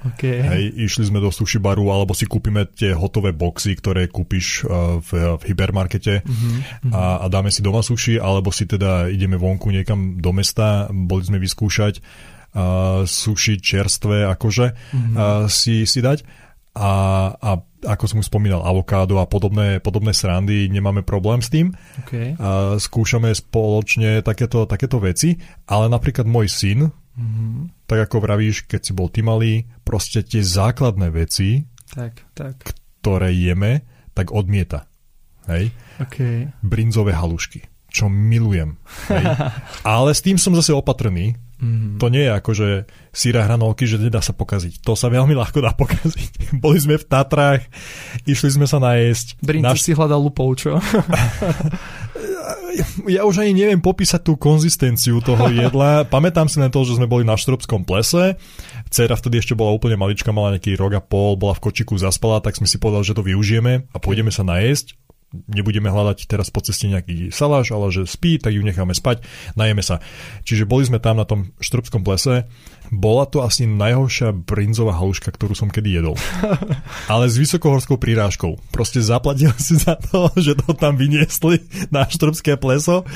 Okay. Hej, išli sme do sushi baru, alebo si kúpime tie hotové boxy, ktoré kúpiš uh, v, v hypermarkete uh-huh. a, a dáme si doma sushi, alebo si teda ideme vonku niekam do mesta, boli sme vyskúšať uh, sushi čerstvé akože uh-huh. uh, si, si dať a, a ako som už spomínal, avokádo a podobné, podobné srandy, nemáme problém s tým. Okay. A skúšame spoločne takéto, takéto veci, ale napríklad môj syn, Mm-hmm. Tak ako vravíš, keď si bol ty malý, proste tie základné veci, tak, tak. ktoré jeme, tak odmieta. Hej? Okay. Brinzové halušky, čo milujem. Hej? Ale s tým som zase opatrný. Mm-hmm. To nie je ako, že síra hranolky, že nedá sa pokaziť. To sa veľmi ľahko dá pokaziť. Boli sme v Tatrách, išli sme sa najesť. Brinci Naš... si hľadal lupou, čo? ja už ani neviem popísať tú konzistenciu toho jedla. Pamätám si len to, že sme boli na Štrbskom plese. Cera vtedy ešte bola úplne malička, mala nejaký rok a pol, bola v kočiku, zaspala, tak sme si povedali, že to využijeme a pôjdeme sa najesť nebudeme hľadať teraz po ceste nejaký saláš, ale že spí, tak ju necháme spať, najeme sa. Čiže boli sme tam na tom štrbskom plese, bola to asi najhoršia brinzová haluška, ktorú som kedy jedol. Ale s vysokohorskou prirážkou. Proste zaplatil si za to, že to tam vyniesli na štrbské pleso,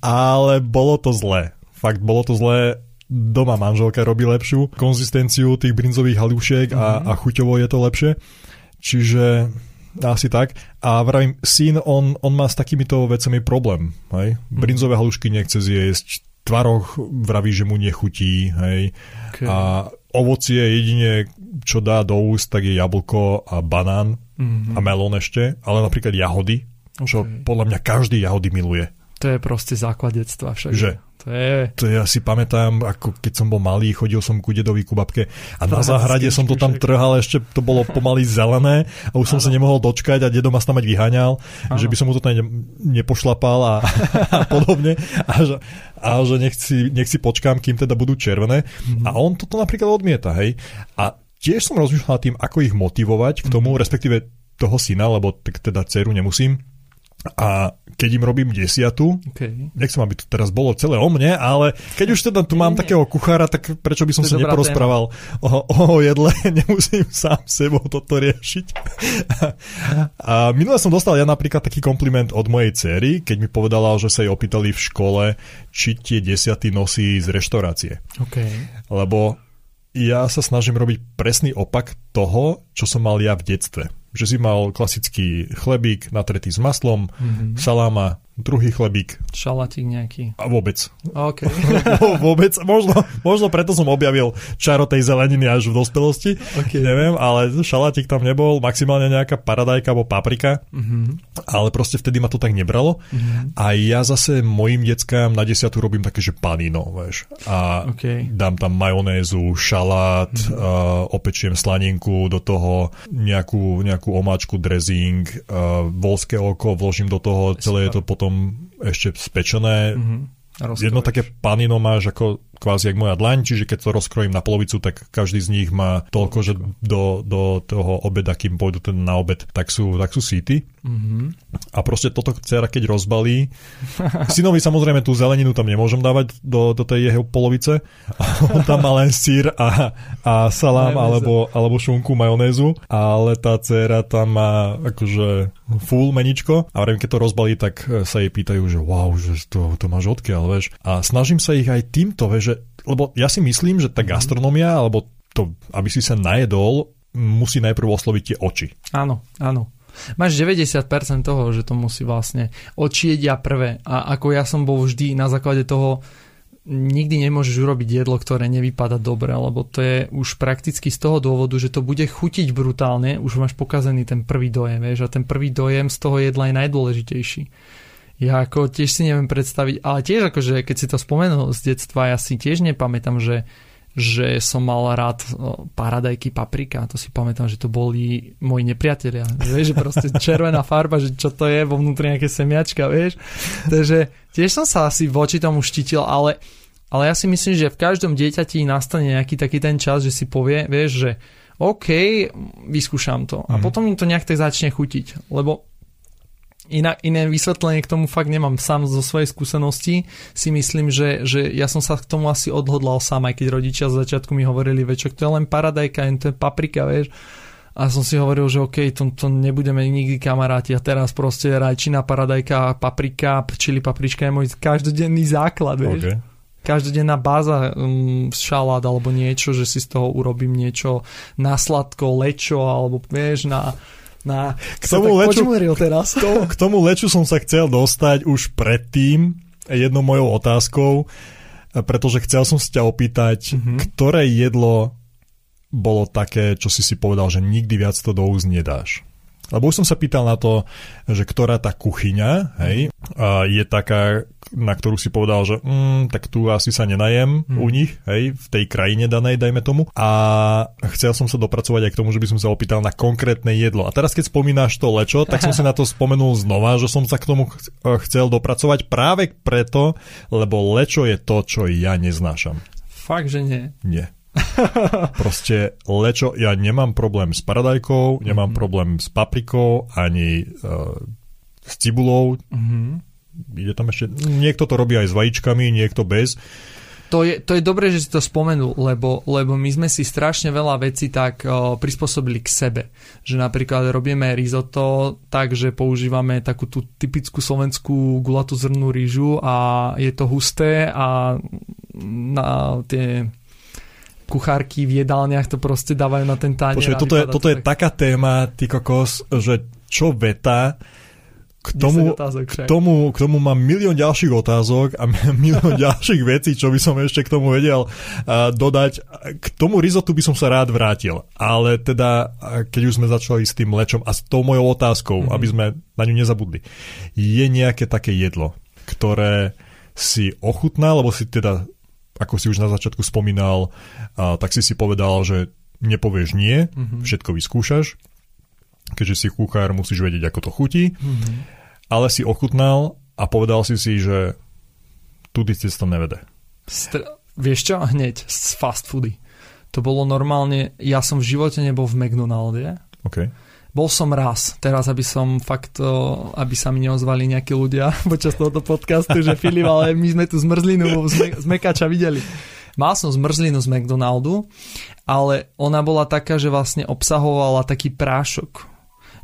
ale bolo to zlé. Fakt, bolo to zlé doma manželka robí lepšiu konzistenciu tých brinzových halušiek a, mhm. a chuťovo je to lepšie. Čiže asi tak. A vravím, syn, on, on má s takýmito vecami problém. Hej? Mm. Brinzové halušky nechce zjesť, tvaroch vraví, že mu nechutí. Hej? Okay. A ovocie jedine, čo dá do úst, tak je jablko a banán mm-hmm. a melón ešte, ale napríklad jahody, okay. čo podľa mňa každý jahody miluje. To je proste základ detstva však. Že? To je... To ja si pamätám, ako keď som bol malý, chodil som ku dedovi ku babke a na záhrade som to tam trhal, ešte to bolo pomaly zelené a už som ano. sa nemohol dočkať a dedo ma tam mať vyháňal, ano. že by som mu to tam nepošlapal a, a podobne a že, a že nech, si, nech si počkám, kým teda budú červené. Mm-hmm. A on toto napríklad odmieta, hej. A tiež som rozmýšľal tým, ako ich motivovať k tomu, mm-hmm. respektíve toho syna, lebo tak teda dceru nemusím, a keď im robím desiatu, okay. nechcem, aby to teraz bolo celé o mne, ale keď už teda tu mám nie, takého kuchára, tak prečo by som sa neporozprával o, o jedle, nemusím sám sebou toto riešiť. a minule som dostal ja napríklad taký kompliment od mojej cery, keď mi povedala, že sa jej opýtali v škole, či tie desiaty nosí z reštaurácie. Okay. Lebo ja sa snažím robiť presný opak toho, čo som mal ja v detstve že si mal klasický chlebík natretý s maslom, mm-hmm. saláma, druhý chlebík. Šalatík nejaký. A vôbec. Okay. vôbec. Možno, možno preto som objavil čaro tej zeleniny až v dospelosti. Okay. Neviem, ale šalatík tam nebol, maximálne nejaká paradajka alebo paprika. Mm-hmm. Ale proste vtedy ma to tak nebralo. Mm-hmm. A ja zase mojim deckám na desiatu robím také, že panino, vieš. A okay. dám tam majonézu, šalát, mm-hmm. uh, opečiem slaninku, do toho nejakú nejakú omáčku, dressing, uh, volské oko, vložím do toho, celé je to potom ešte spečené. Mm-hmm. Jedno také panino máš ako kvázi jak moja dlaň, čiže keď to rozkrojím na polovicu, tak každý z nich má toľko, že do, do toho obeda, kým pôjdu ten na obed, tak sú, tak sú síty. Mm-hmm. A proste toto dcera, keď rozbalí, synovi samozrejme tú zeleninu tam nemôžem dávať do, do tej jeho polovice, on tam má len sír a, a salám alebo, alebo šunku, majonézu, ale tá dcera tam má akože full meničko a keď to rozbalí, tak sa jej pýtajú, že wow, že to, to máš odkiaľ, vieš. A snažím sa ich aj týmto, vieš, že, lebo ja si myslím, že tá gastronomia, alebo to, aby si sa najedol, musí najprv osloviť tie oči. Áno, áno. Máš 90% toho, že to musí vlastne oči jedia prvé. A ako ja som bol vždy na základe toho, nikdy nemôžeš urobiť jedlo, ktoré nevypada dobre, lebo to je už prakticky z toho dôvodu, že to bude chutiť brutálne, už máš pokazený ten prvý dojem, vieš, a ten prvý dojem z toho jedla je najdôležitejší. Ja ako tiež si neviem predstaviť, ale tiež akože keď si to spomenul z detstva, ja si tiež nepamätám, že že som mal rád paradajky paprika, to si pamätám, že to boli moji nepriatelia. Vieš, že proste červená farba, že čo to je, vo vnútri nejaké semiačka, vieš. Takže tiež som sa asi voči tomu štitil, ale, ale ja si myslím, že v každom dieťati nastane nejaký taký ten čas, že si povie, vieš, že OK, vyskúšam to. A mm. potom im to nejak tak začne chutiť. Lebo iná, iné vysvetlenie k tomu fakt nemám sám zo svojej skúsenosti. Si myslím, že, že ja som sa k tomu asi odhodlal sám, aj keď rodičia z začiatku mi hovorili, večo, to je len paradajka, to je paprika, vieš. A som si hovoril, že OK, to, to nebudeme nikdy kamaráti a teraz proste rajčina, paradajka, paprika, čili paprička je môj každodenný základ, vieš. Okay každodenná báza um, šalát alebo niečo, že si z toho urobím niečo na sladko, lečo alebo vieš, na, na... K tomu, leču, teraz. To, k tomu leču som sa chcel dostať už predtým, jednou mojou otázkou, pretože chcel som sa ťa opýtať, mm-hmm. ktoré jedlo bolo také, čo si si povedal, že nikdy viac to do úst nedáš. Lebo už som sa pýtal na to, že ktorá tá kuchyňa hej, je taká, na ktorú si povedal, že mm, tak tu asi sa nenajem hmm. u nich, hej, v tej krajine danej, dajme tomu. A chcel som sa dopracovať aj k tomu, že by som sa opýtal na konkrétne jedlo. A teraz, keď spomínaš to lečo, tak som si na to spomenul znova, že som sa k tomu chcel dopracovať práve preto, lebo lečo je to, čo ja neznášam. Fakt, že nie? Nie. Proste lečo, ja nemám problém s paradajkou, nemám mm-hmm. problém s paprikou, ani uh, s cibulou. Mm-hmm. Ide tam ešte, niekto to robí aj s vajíčkami, niekto bez. To je, to je dobré, že si to spomenul, lebo, lebo my sme si strašne veľa vecí tak o, prispôsobili k sebe. Že napríklad robíme risotto tak, že používame takú tú typickú slovenskú gulatú zrnú rýžu a je to husté a na tie kuchárky v jedálniach to proste dávajú na ten tanier. Počuaj, toto je, toto je tak... taká téma, ty kokos, že čo veta, k tomu, k, tomu, k tomu mám milión ďalších otázok a milión ďalších vecí, čo by som ešte k tomu vedel uh, dodať. K tomu rizotu by som sa rád vrátil, ale teda, keď už sme začali s tým lečom a s tou mojou otázkou, mm-hmm. aby sme na ňu nezabudli, je nejaké také jedlo, ktoré si ochutná, lebo si teda ako si už na začiatku spomínal, a, tak si si povedal, že nepovieš nie, mm-hmm. všetko vyskúšaš, keďže si kuchár, musíš vedieť, ako to chutí, mm-hmm. ale si ochutnal a povedal si si, že tudy to nevede. Str- vieš čo? Hneď, z fast foody. To bolo normálne, ja som v živote nebol v McDonalde. Okay. Bol som raz, teraz aby som fakt, aby sa mi neozvali nejakí ľudia počas tohoto podcastu, že Filip, ale my sme tu zmrzlinu z, Mekača videli. Mal som zmrzlinu z McDonaldu, ale ona bola taká, že vlastne obsahovala taký prášok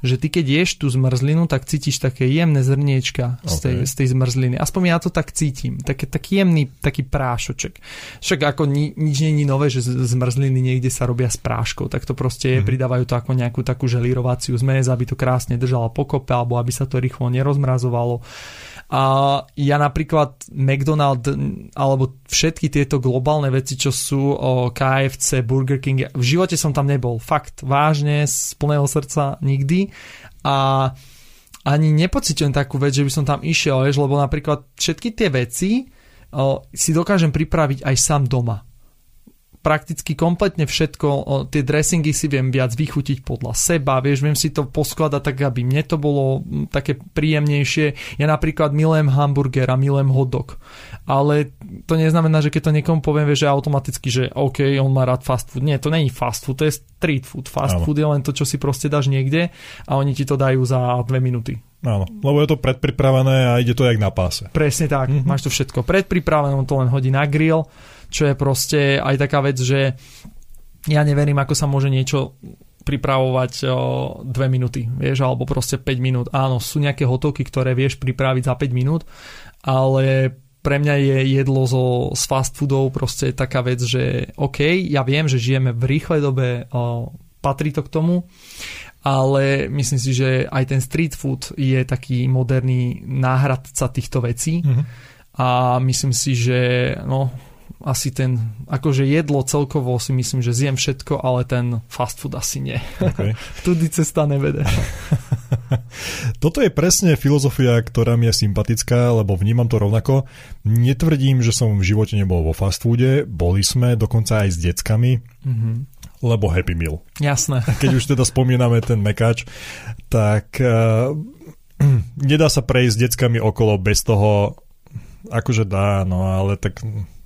že ty keď ješ tú zmrzlinu, tak cítiš také jemné zrniečka z tej, okay. z tej zmrzliny. Aspoň ja to tak cítim. Také, taký jemný taký prášoček. Však ako ni, nič není nové, že zmrzliny niekde sa robia s práškou, tak to proste je, mm. pridávajú to ako nejakú takú želírovaciu zmes, aby to krásne držalo pokope, alebo aby sa to rýchlo nerozmrazovalo. A ja napríklad McDonald alebo všetky tieto globálne veci, čo sú o KFC, Burger King, v živote som tam nebol. Fakt, vážne, z plného srdca nikdy. A ani nepocitujem takú vec, že by som tam išiel, lebo napríklad všetky tie veci si dokážem pripraviť aj sám doma prakticky kompletne všetko, tie dressingy si viem viac vychutiť podľa seba, vieš, viem si to poskladať tak, aby mne to bolo také príjemnejšie. Ja napríklad milujem hamburger a milujem hotdog, ale to neznamená, že keď to niekomu poviem, vieš, že automaticky, že OK, on má rád fast food. Nie, to není fast food, to je street food. Fast Áno. food je len to, čo si proste dáš niekde a oni ti to dajú za dve minúty. Áno, lebo je to predpripravené a ide to jak na páse. Presne tak, mm-hmm. máš to všetko predpripravené, on to len hodí na grill, čo je proste aj taká vec, že ja neverím, ako sa môže niečo pripravovať o, dve minúty, vieš, alebo proste 5 minút. Áno, sú nejaké hotovky, ktoré vieš pripraviť za 5 minút, ale pre mňa je jedlo zo, z fast foodov proste taká vec, že OK, ja viem, že žijeme v rýchlej dobe, o, patrí to k tomu, ale myslím si, že aj ten street food je taký moderný náhradca týchto vecí Mhm. a myslím si, že no, asi ten, akože jedlo celkovo si myslím, že zjem všetko, ale ten fast food asi nie. Okay. Tudy cesta nevede. Toto je presne filozofia, ktorá mi je sympatická, lebo vnímam to rovnako. Netvrdím, že som v živote nebol vo fast foode, boli sme dokonca aj s deckami, Mhm. lebo Happy Meal. Jasné. Keď už teda spomíname ten mekač, tak uh, nedá sa prejsť s deckami okolo bez toho, akože dá, no ale tak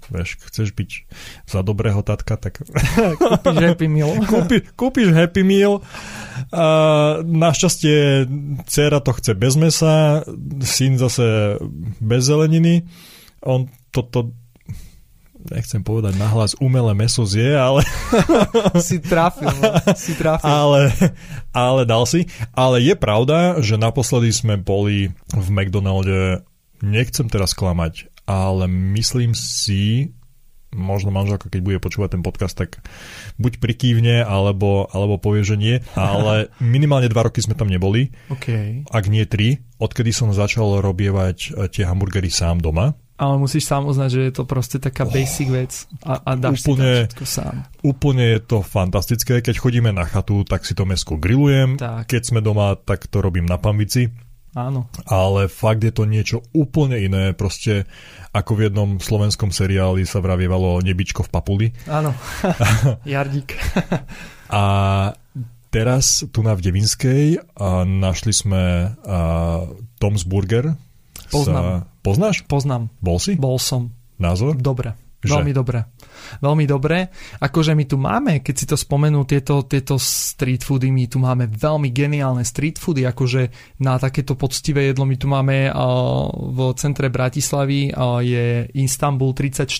vieš, chceš byť za dobrého tatka, tak Kúpiš Happy Meal. kúpi, kúpiš Happy Meal. A našťastie dcera to chce bez mesa, syn zase bez zeleniny. On toto nechcem povedať nahlas, umelé meso zje, ale, si trafil, no. si trafil. ale, ale dal si. Ale je pravda, že naposledy sme boli v McDonalde, nechcem teraz klamať, ale myslím si, možno manželka, keď bude počúvať ten podcast, tak buď prikývne, alebo, alebo povie, že nie, ale minimálne dva roky sme tam neboli, OK. ak nie tri, odkedy som začal robievať eh, tie hamburgery sám doma. Ale musíš sám uznať, že je to proste taká basic vec a, a dáš Úplne- si všetko sám. Úplne je to fantastické, keď chodíme na chatu, tak si to mesko grillujem, Tak. keď sme doma, tak to robím na pambici, Áno. ale fakt je to niečo úplne iné, proste ako v jednom slovenskom seriáli sa vravievalo nebičko v papuli. Áno. Jardík. A teraz tu na v Devinskej a našli sme a, Tom's Burger. Poznám. Sa, poznáš? Poznám. Bol si? Bol som. Názor? Dobre. Že? Veľmi dobre. Veľmi dobre. Akože my tu máme, keď si to spomenú, tieto, tieto street foody, my tu máme veľmi geniálne street foody, akože na takéto poctivé jedlo my tu máme uh, v centre Bratislavy uh, je Istanbul 34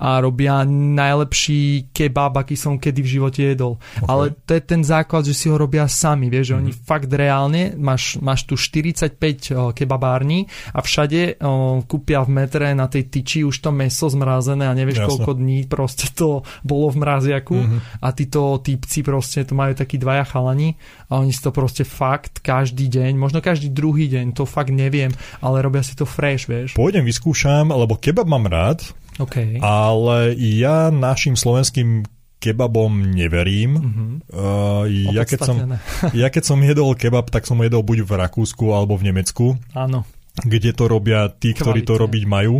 a robia najlepší kebab, aký som kedy v živote jedol. Ok. Ale to je ten základ, že si ho robia sami, vieš, že oni fakt reálne, máš, máš tu 45 uh, kebabární a všade uh, kúpia v metre na tej tyči už to meso zmrazené a nevieš Jasne. koľko dní proste to bolo v mraziaku Mhm. a títo typci proste to majú takí dvaja chalani a oni si to proste fakt každý deň, možno každý druhý deň, to fakt neviem, ale robia si to fresh, vieš. Pôjdem, vyskúšam, lebo kebab mám rád, OK. ale ja našim slovenským kebabom neverím. Mhm. Uh, ja, keď som, ja keď som jedol kebab, tak som jedol buď v Rakúsku alebo v Nemecku, Áno. kde to robia tí, ktorí to Kvalitne. robiť majú.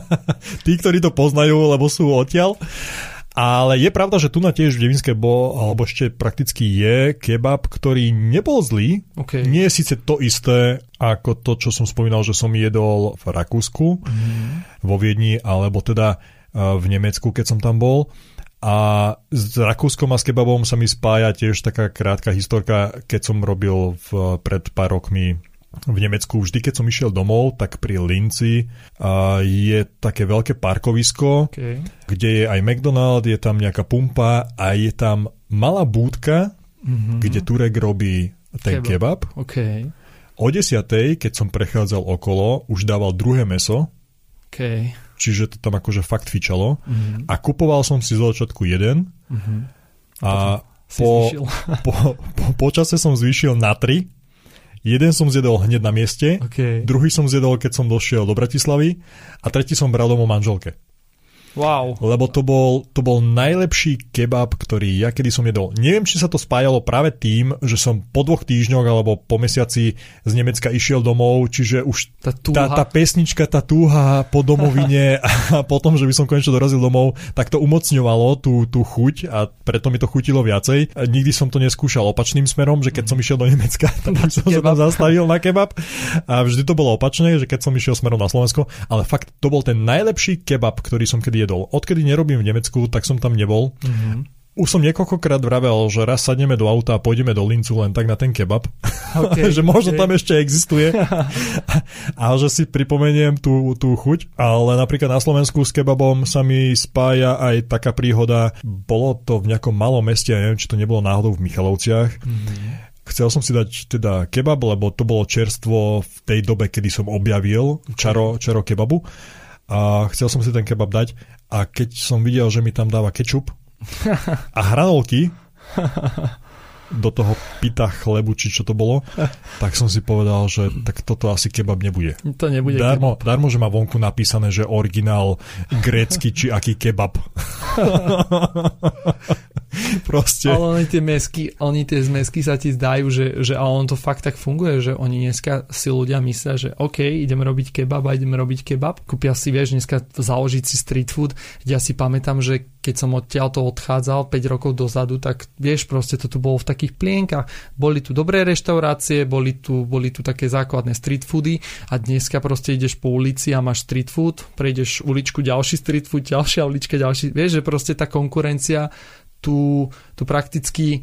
tí, ktorí to poznajú, lebo sú odtiaľ. Ale je pravda, že tu na tiež v Devinske bol, alebo ešte prakticky je kebab, ktorý nebol zlý. OK. Nie je síce to isté ako to, čo som spomínal, že som jedol v Rakúsku, Mhm. vo Viedni, alebo teda uh, v Nemecku, keď som tam bol. A s Rakúskom a s kebabom sa mi spája tiež taká krátka historka, keď som robil v, pred pár rokmi v Nemecku. Vždy, keď som išiel domov, tak pri Linci uh, je také veľké parkovisko, OK. kde je aj McDonald, je tam nejaká pumpa a je tam malá búdka, Mhm. kde Turek robí ten kebab. Kebab. OK. O desiatej, keď som prechádzal okolo, už dával druhé meso, OK. čiže to tam akože fakt fičalo. Mhm. A kupoval som si z začiatku jeden Mhm. a po, po, po, po čase som zvýšil na tri. Jeden som zjedol hneď na mieste, OK. druhý som zjedol, keď som došiel do Bratislavy a tretí som bral domov manželke. Wow. Lebo to bol, to bol najlepší kebab, ktorý ja kedy som jedol. Neviem, či sa to spájalo práve tým, že som po dvoch týždňoch alebo po mesiaci z Nemecka išiel domov, čiže už Tá túha. tá, tá pesnička, tá túha po domovine a potom, že by som konečne dorazil domov, tak to umocňovalo tú, tú chuť a preto mi to chutilo viacej. Nikdy som to neskúšal opačným smerom, že keď som išiel do Nemecka, tak som sa tam zastavil na kebab a vždy to bolo opačné, že keď som išiel smerom na Slovensko, ale fakt to bol ten najlepší kebab, ktorý som kedy jedol. Odkedy nerobím v Nemecku, tak som tam nebol. Mhm. Už som niekoľkokrát vravel, že raz sadneme do auta a pôjdeme do Lincu len tak na ten kebab. Okay, že možno okay. tam ešte existuje. a že si pripomeniem tú, tú chuť. Ale napríklad na Slovensku s kebabom sa mi spája aj taká príhoda. Bolo to v nejakom malom meste, ja neviem, či to nebolo náhodou v Michalovciach. Mhm. Chcel som si dať teda kebab, lebo to bolo čerstvo v tej dobe, kedy som objavil čaro, čaro kebabu. A chcel som si ten kebab dať. A keď som videl, že mi tam dáva kečup a hranolky do toho pita chlebu, či čo to bolo, tak som si povedal, že tak toto asi kebab nebude. To nebude Darmo, darmo, že má vonku napísané, že originál grécky či aký kebab. Proste. Ale oni tie mesky, oni tie zmesky sa ti zdajú, že, že ale on to fakt tak funguje, že oni dneska si ľudia myslia, že OK, ideme robiť kebab a ideme robiť kebab. Kúpia si, vieš, dneska založiť si street food. Ja si pamätám, že keď som odtiaľ to odchádzal 5 rokov dozadu, tak vieš, proste to tu bolo v takých plienkach. Boli tu dobré reštaurácie, boli tu, boli tu také základné street foody a dneska proste ideš po ulici a máš street food, prejdeš uličku, ďalší street food, ďalšia ulička, ďalší, vieš, že proste tá konkurencia tu, tu prakticky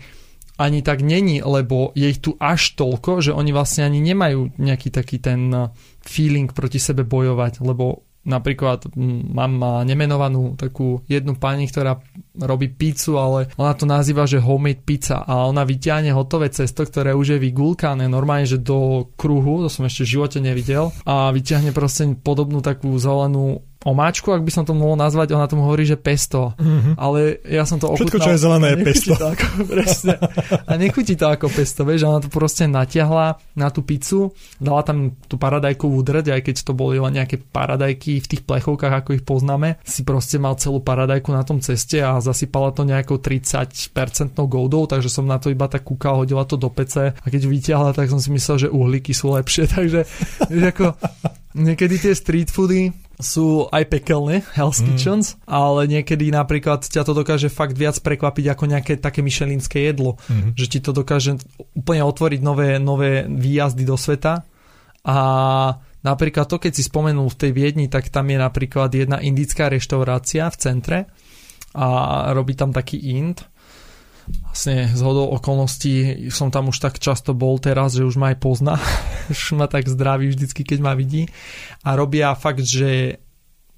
ani tak není, lebo je ich tu až toľko, že oni vlastne ani nemajú nejaký taký ten uh, feeling proti sebe bojovať, lebo napríklad mm, mám nemenovanú takú jednu pani, ktorá robí pizzu, ale ona to nazýva, že homemade pizza a ona vyťahne hotové cesto, ktoré už je vygulkané normálne, že do kruhu, to som ešte v živote nevidel a vyťahne proste podobnú takú zelenú omáčku, ak by som to mohol nazvať, ona tomu hovorí, že pesto. Mm-hmm. Ale ja som to Všetko, ochutnal. čo je zelené, je pesto. To ako, presne. A nechutí to ako pesto, vieš, ona to proste natiahla na tú pizzu, dala tam tú paradajkovú drť, aj keď to boli len nejaké paradajky v tých plechovkách, ako ich poznáme, si proste mal celú paradajku na tom ceste a zasypala to nejakou 30% goldou, takže som na to iba tak kúkal, hodila to do pece a keď vyťahla, tak som si myslel, že uhlíky sú lepšie, takže ako niekedy tie street foody sú aj pekelné, Hell's mm. Kitchens, ale niekedy napríklad ťa to dokáže fakt viac prekvapiť ako nejaké také myšelinské jedlo. Mm. Že ti to dokáže úplne otvoriť nové, nové výjazdy do sveta. A napríklad to, keď si spomenul v tej Viedni, tak tam je napríklad jedna indická reštaurácia v centre a robí tam taký Ind vlastne z hodou okolností som tam už tak často bol teraz, že už ma aj pozná, už ma tak zdraví vždycky, keď ma vidí a robia fakt, že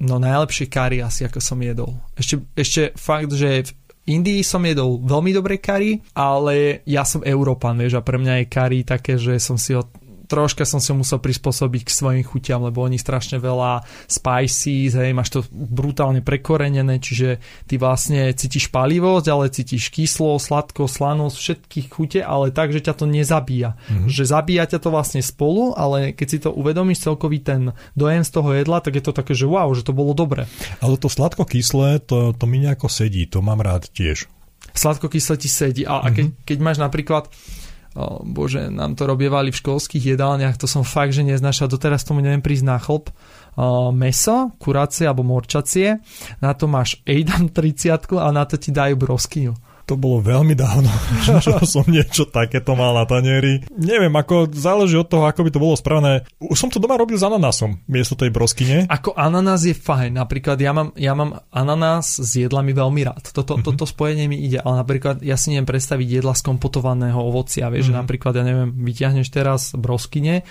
no najlepšie kary asi ako som jedol. Ešte, ešte fakt, že v Indii som jedol veľmi dobré kary, ale ja som Európan, vieš, a pre mňa je kary také, že som si ho troška som si musel prispôsobiť k svojim chutiam, lebo oni strašne veľa spices, hej, máš to brutálne prekorenené, čiže ty vlastne cítiš palivosť, ale cítiš kyslo, sladko, slanosť, všetkých chute, ale tak, že ťa to nezabíja. Mm-hmm. Že zabíja ťa to vlastne spolu, ale keď si to uvedomíš celkový ten dojem z toho jedla, tak je to také, že wow, že to bolo dobre. Ale to sladko-kyslé, to, to mi nejako sedí, to mám rád tiež. Sladko-kyslé ti sedí. A, mm-hmm. a keď, keď máš napríklad bože, nám to robievali v školských jedálniach, to som fakt, že neznašal, doteraz tomu neviem prísť na chlp. Uh, meso, kurácie alebo morčacie, na to máš Ejdam 30 a na to ti dajú broskyňu to bolo veľmi dávno, čo som niečo takéto mal na tanieri. Neviem, ako záleží od toho, ako by to bolo spravené. Už som to doma robil s ananásom, miesto tej broskyne. Ako ananás je fajn, napríklad ja mám, ja mám ananás s jedlami veľmi rád. Toto, mm-hmm. toto spojenie mi ide, ale napríklad ja si neviem predstaviť jedla z kompotovaného ovocia, vieš, mm-hmm. že napríklad, ja neviem, vyťahneš teraz broskyne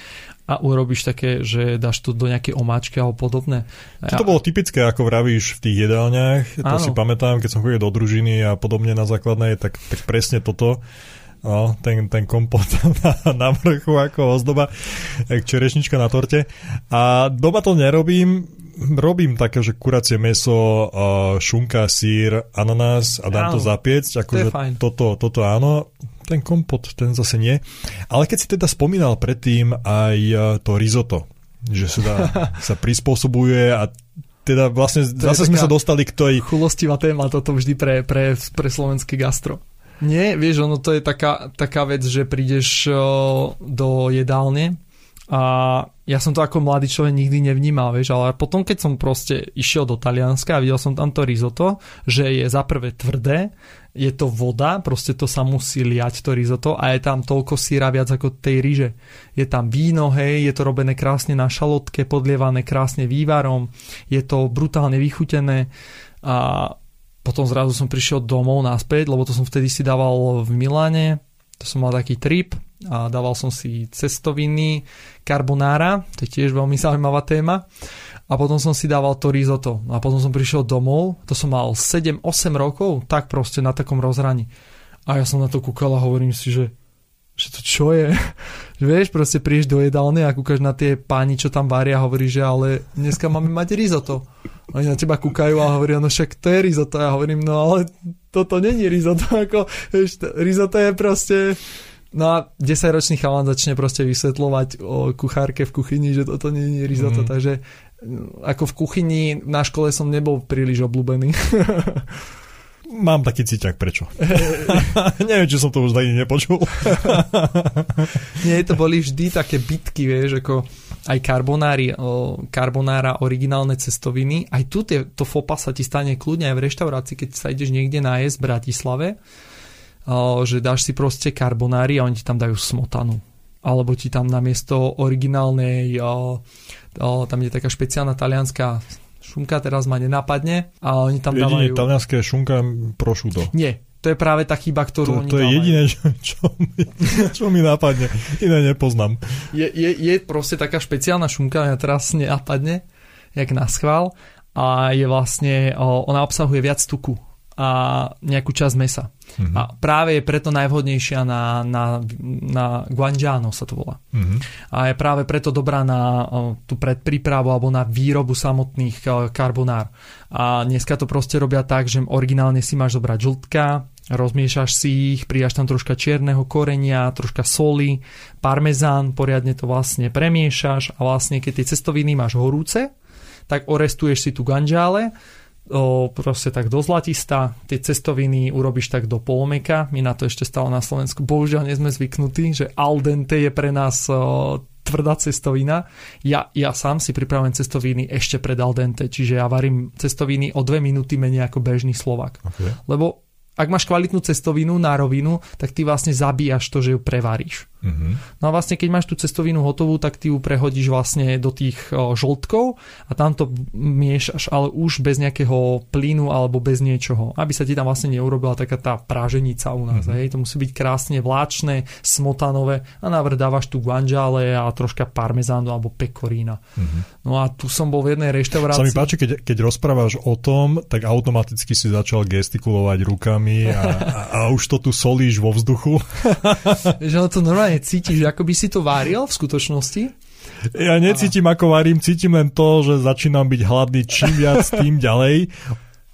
a urobíš také, že dáš to do nejakej omáčky alebo podobné. Toto bolo typické, ako vravíš v tých jedálniach. To Áno. si pamätám, keď som chodil do družiny a podobne na základnej, tak, tak presne toto. No, ten, ten kompot na, na vrchu ako ozdoba, jak čerešnička na torte. A doma to nerobím, robím také, že kuracie meso, šunka, sír, ananás a dám áno, to zapiecť. Akože to toto, toto áno ten kompot, ten zase nie. Ale keď si teda spomínal predtým aj e, to risotto, že sa, dá, sa prispôsobuje a teda vlastne zase sme sa dostali k tej... Chulostivá téma toto vždy pre, pre, pre slovenské gastro. Nie, vieš, ono to je taká, taká vec, že prídeš do jedálne a ja som to ako mladý človek nikdy nevnímal, vieš, ale potom keď som proste išiel do Talianska a videl som tam to risotto, že je za prvé tvrdé, je to voda, proste to sa musí liať to risotto a je tam toľko síra viac ako tej ryže. Je tam víno, hej, je to robené krásne na šalotke, podlievané krásne vývarom, je to brutálne vychutené a potom zrazu som prišiel domov naspäť, lebo to som vtedy si dával v Miláne, to som mal taký trip a dával som si cestoviny, carbonara, to je tiež veľmi zaujímavá téma. A potom som si dával to risotto. A potom som prišiel domov, to som mal 7-8 rokov, tak proste na takom rozhraní. A ja som na to kúkal a hovorím si, že, že to čo je? že vieš, proste prídeš do jedálne a kúkaš na tie páni, čo tam varia a hovoríš, že ale dneska máme mať risotto. Oni na teba kúkajú a hovoria, no však to je risotto. Ja hovorím, no ale toto není risotto. Ako, vieš, risotto je proste No a 10-ročný chalan začne proste vysvetľovať o kuchárke v kuchyni, že toto je risotto, mm. takže ako v kuchyni na škole som nebol príliš obľúbený. Mám taký cíťak, prečo? Neviem, či som to už ani nepočul. Nie, to boli vždy také bitky, vieš, ako aj karbonári, karbonára, originálne cestoviny. Aj tu tie, to fopa sa ti stane kľudne aj v reštaurácii, keď sa ideš niekde nájsť v Bratislave že dáš si proste karbonári a oni ti tam dajú smotanu. Alebo ti tam namiesto originálnej, tam je taká špeciálna talianská šunka, teraz ma nenapadne, a oni tam Jedine dávajú... talianské šunka prošuto. Nie, to je práve tá chyba, ktorú to, oni To je dávajú. jediné, čo, čo, mi, čo mi napadne. Iné nepoznám. Je, je, je proste taká špeciálna šunka, mňa teraz nenapadne, jak na schvál, a je vlastne, ona obsahuje viac tuku a nejakú časť mesa. Mm-hmm. A práve je preto najvhodnejšia na, na, na guangiano sa to volá. Mm-hmm. A je práve preto dobrá na tú predprípravu alebo na výrobu samotných karbonár. A dneska to proste robia tak, že originálne si máš zobrať žltka, rozmiešaš si ich, pridaš tam troška čierneho korenia, troška soli, parmezán, poriadne to vlastne premiešaš a vlastne keď tie cestoviny máš horúce, tak orestuješ si tu ganžále, o, proste tak do zlatista, tie cestoviny urobíš tak do polomeka, my na to ešte stále na Slovensku bohužiaľ nie sme zvyknutí, že al dente je pre nás o, tvrdá cestovina. Ja, ja sám si pripravujem cestoviny ešte pred al dente, čiže ja varím cestoviny o dve minúty menej ako bežný Slovak. Okay. Lebo ak máš kvalitnú cestovinu na rovinu, tak ty vlastne zabíjaš to, že ju prevaríš. Mm-hmm. No a vlastne keď máš tú cestovinu hotovú, tak ty ju prehodíš vlastne do tých o, žltkov a tam to miešaš, ale už bez nejakého plynu alebo bez niečoho, aby sa ti tam vlastne neurobila taká tá práženica u nás. Mm-hmm. Hej. To musí byť krásne vláčne, smotanové a návrh dávaš tu guanžale a troška parmezánu alebo pekorína. Mm-hmm. No a tu som bol v jednej reštaurácii. Sa mi páči, keď, keď rozprávaš o tom, tak automaticky si začal gestikulovať rukami a, a, a už to tu solíš vo vzduchu. že to normálne normálne cítiš, ako by si to váril v skutočnosti? Ja necítim, ako varím, cítim len to, že začínam byť hladný čím viac, tým ďalej.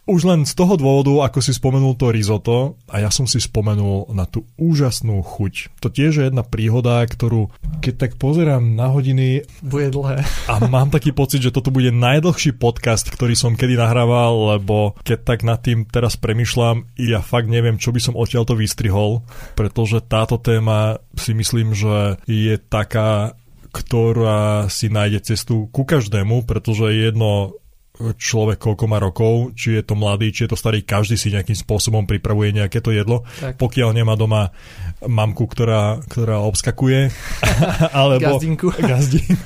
Už len z toho dôvodu, ako si spomenul to risotto, a ja som si spomenul na tú úžasnú chuť. To tiež je jedna príhoda, ktorú keď tak pozerám na hodiny... Bude dlhé. A mám taký pocit, že toto bude najdlhší podcast, ktorý som kedy nahrával, lebo keď tak nad tým teraz premyšľam, ja fakt neviem, čo by som odtiaľ to vystrihol, pretože táto téma si myslím, že je taká ktorá si nájde cestu ku každému, pretože jedno človek koľko má rokov, či je to mladý, či je to starý, každý si nejakým spôsobom pripravuje nejaké to jedlo, tak. pokiaľ nemá doma mamku, ktorá, ktorá obskakuje. alebo, Gazdinku. Gazdin,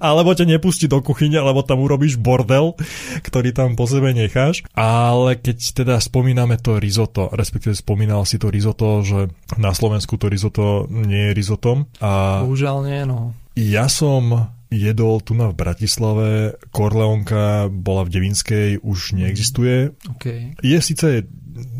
alebo ťa nepustí do kuchyne, alebo tam urobíš bordel, ktorý tam po sebe necháš. Ale keď teda spomíname to risotto, respektíve spomínal si to risotto, že na Slovensku to risotto nie je risotom. A Bohužiaľ nie, no. Ja som jedol tu na v Bratislave, Korleonka bola v Devinskej, už neexistuje. Okay. Je síce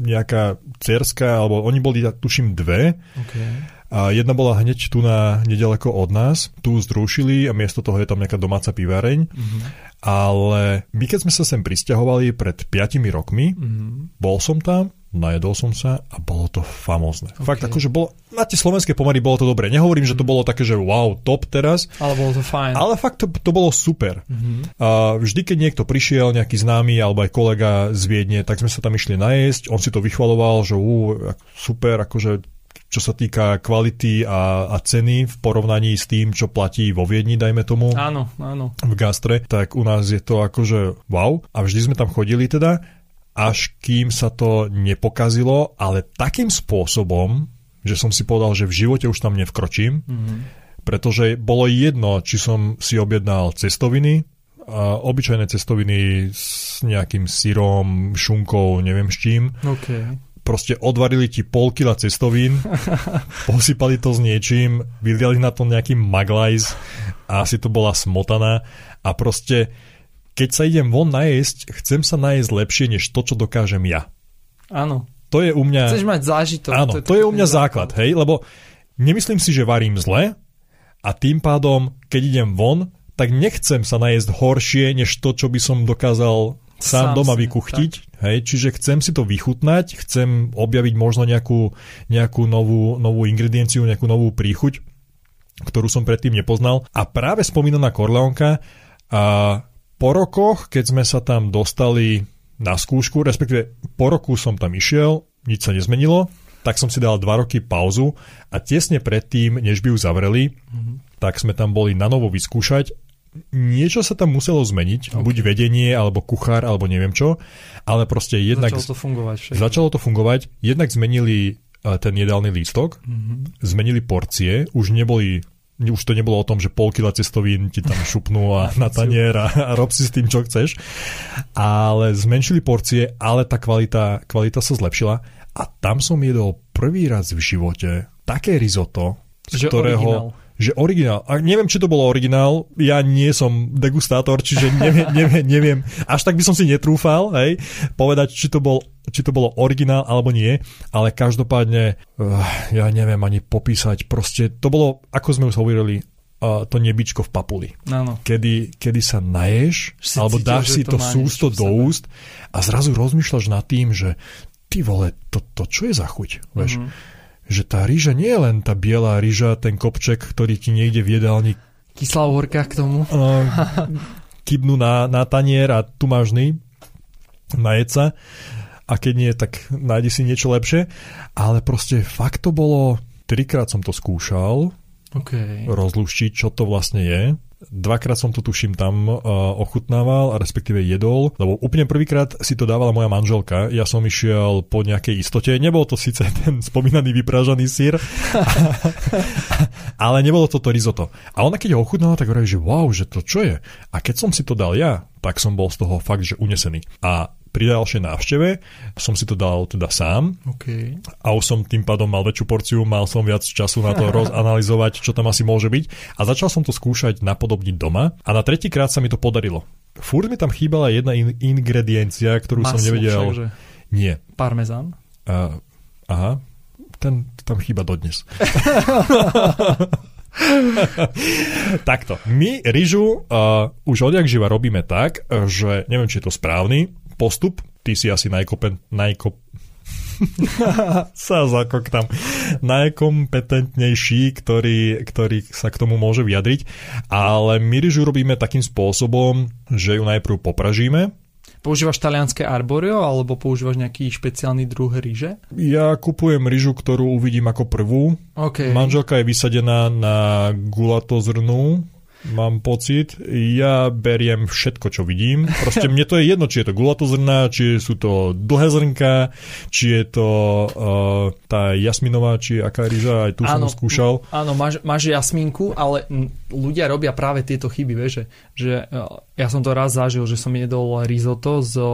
nejaká cerská, alebo oni boli, tuším, dve. Okay. A jedna bola hneď tu na nedaleko od nás. Tu zrušili a miesto toho je tam nejaká domáca piváreň. Mm-hmm. Ale my keď sme sa sem pristahovali pred 5 rokmi, mm-hmm. bol som tam najedol som sa a bolo to famózne. Okay. Fakt akože bolo, na tie slovenské pomery bolo to dobre. Nehovorím, že to bolo také, že wow, top teraz, Ale bolo to fajn. ale fakt to, to bolo super. Mhm. A vždy, keď niekto prišiel, nejaký známy alebo aj kolega z Viedne, tak sme sa tam išli najesť, on si to vychvaloval, že ú, super, akože čo sa týka kvality a, a ceny v porovnaní s tým, čo platí vo Viedni, dajme tomu Áno, áno. v gastre, tak u nás je to akože wow. A vždy sme tam chodili teda, až kým sa to nepokazilo, ale takým spôsobom, že som si povedal, že v živote už tam nevkročím, Mhm. pretože bolo jedno, či som si objednal cestoviny, a obyčajné cestoviny s nejakým syrom, šunkou, neviem s čím. OK. Proste odvarili ti pol kila cestovín, posypali to s niečím, vyliali na to nejaký maglajs a asi to bola smotana a proste keď sa idem von najesť, chcem sa najesť lepšie než to, čo dokážem ja. Áno. To je u mňa... Chceš mať zážitok. Áno, to je, taký u mňa základ, hej, lebo nemyslím si, že varím zle a tým pádom, keď idem von, tak nechcem sa najesť horšie, než to, čo by som dokázal sám, Sám doma si, vykuchtiť. Hej, čiže chcem si to vychutnať, chcem objaviť možno nejakú, nejakú novú, novú ingredienciu, nejakú novú príchuť, ktorú som predtým nepoznal. A práve spomínaná Korleonka a po rokoch, keď sme sa tam dostali na skúšku, respektíve po roku som tam išiel, nič sa nezmenilo, tak som si dal dva roky pauzu a tesne predtým, než by ju zavreli, mm-hmm. tak sme tam boli na novo vyskúšať. Niečo sa tam muselo zmeniť, okay. buď vedenie, alebo kuchár, alebo neviem čo, ale proste jednak... Začalo to fungovať všetko. Začalo to fungovať, jednak zmenili eh, ten jedálny lístok, Mhm. zmenili porcie, už neboli už to nebolo o tom, že pol kila cestovín ti tam šupnú a na tanier a, a rob si s tým, čo chceš. Ale zmenšili porcie, ale tá kvalita, kvalita sa zlepšila a tam som jedol prvý raz v živote také risotto, z Že ktorého... originál. Že originál. A neviem, či to bolo originál. Ja nie som degustátor, čiže neviem, neviem, neviem. Až tak by som si netrúfal, hej, povedať, či to, bol, či to bolo originál alebo nie. Ale každopádne, uh, ja neviem ani popísať. Proste to bolo, ako sme už hovorili, uh, to nebičko v papuli. Áno. Kedy, kedy sa naješ, Si alebo cítil, dáš si to to sústo do sebe. úst a zrazu rozmýšľaš nad tým, že ty vole, to, to čo je za chuť? Vieš? Mhm. Že tá rýža nie je len tá biela rýža, ten kopček, ktorý ti niekde v jedálni Kyslá uhorka k tomu. uh, kybnú na, na tanier a tu máš ny, sa a keď nie, tak nájdi si niečo lepšie. Ale proste fakt to bolo, trikrát som to skúšal, OK. rozluštiť, čo to vlastne je. Dvakrát som to tuším tam uh, ochutnával, respektíve jedol, lebo úplne prvýkrát si to dávala moja manželka. Ja som išiel po nejakej istote. Nebol to síce ten spomínaný vypražaný sír, ale nebolo to to risotto. A ona keď ho ochutnala, tak hovorí, že wow, že to čo je? A keď som si to dal ja, tak som bol z toho fakt, že unesený. A pri ďalšej návšteve som si to dal teda sám OK. a už som tým pádom mal väčšiu porciu, mal som viac času na to rozanalizovať, čo tam asi môže byť a začal som to skúšať napodobniť doma a na tretíkrát sa mi to podarilo. Fúr mi tam chýbala jedna in- ingrediencia, ktorú som Maslo nevedel. všakže. Nie. Parmezán. Uh, aha, ten tam chýba dodnes. Takto. My ryžu uh, už odjak živa robíme tak, že neviem, či je to správny postup. Ty si asi najkopen, najkop, sa zakoktam. Najkompetentnejší, ktorý, ktorý sa k tomu môže vyjadriť. Ale my ryžu robíme takým spôsobom, že ju najprv popražíme. Používaš talianské arborio alebo používaš nejaký špeciálny druh ríže? Ja kupujem ryžu, ktorú uvidím ako prvú. OK. Manželka je vysadená na gulatozrnú, mám pocit. Ja beriem všetko, čo vidím. Proste mne to je jedno, či je to gulatozrná, či sú to dlhé zrnka, či je to uh, tá jasminová, či aká ryža, aj tu som ho skúšal. Áno, máš, máš jasminku, ale ľudia robia práve tieto chyby, vieš, že, že uh, ja som to raz zažil, že som jedol risotto zo,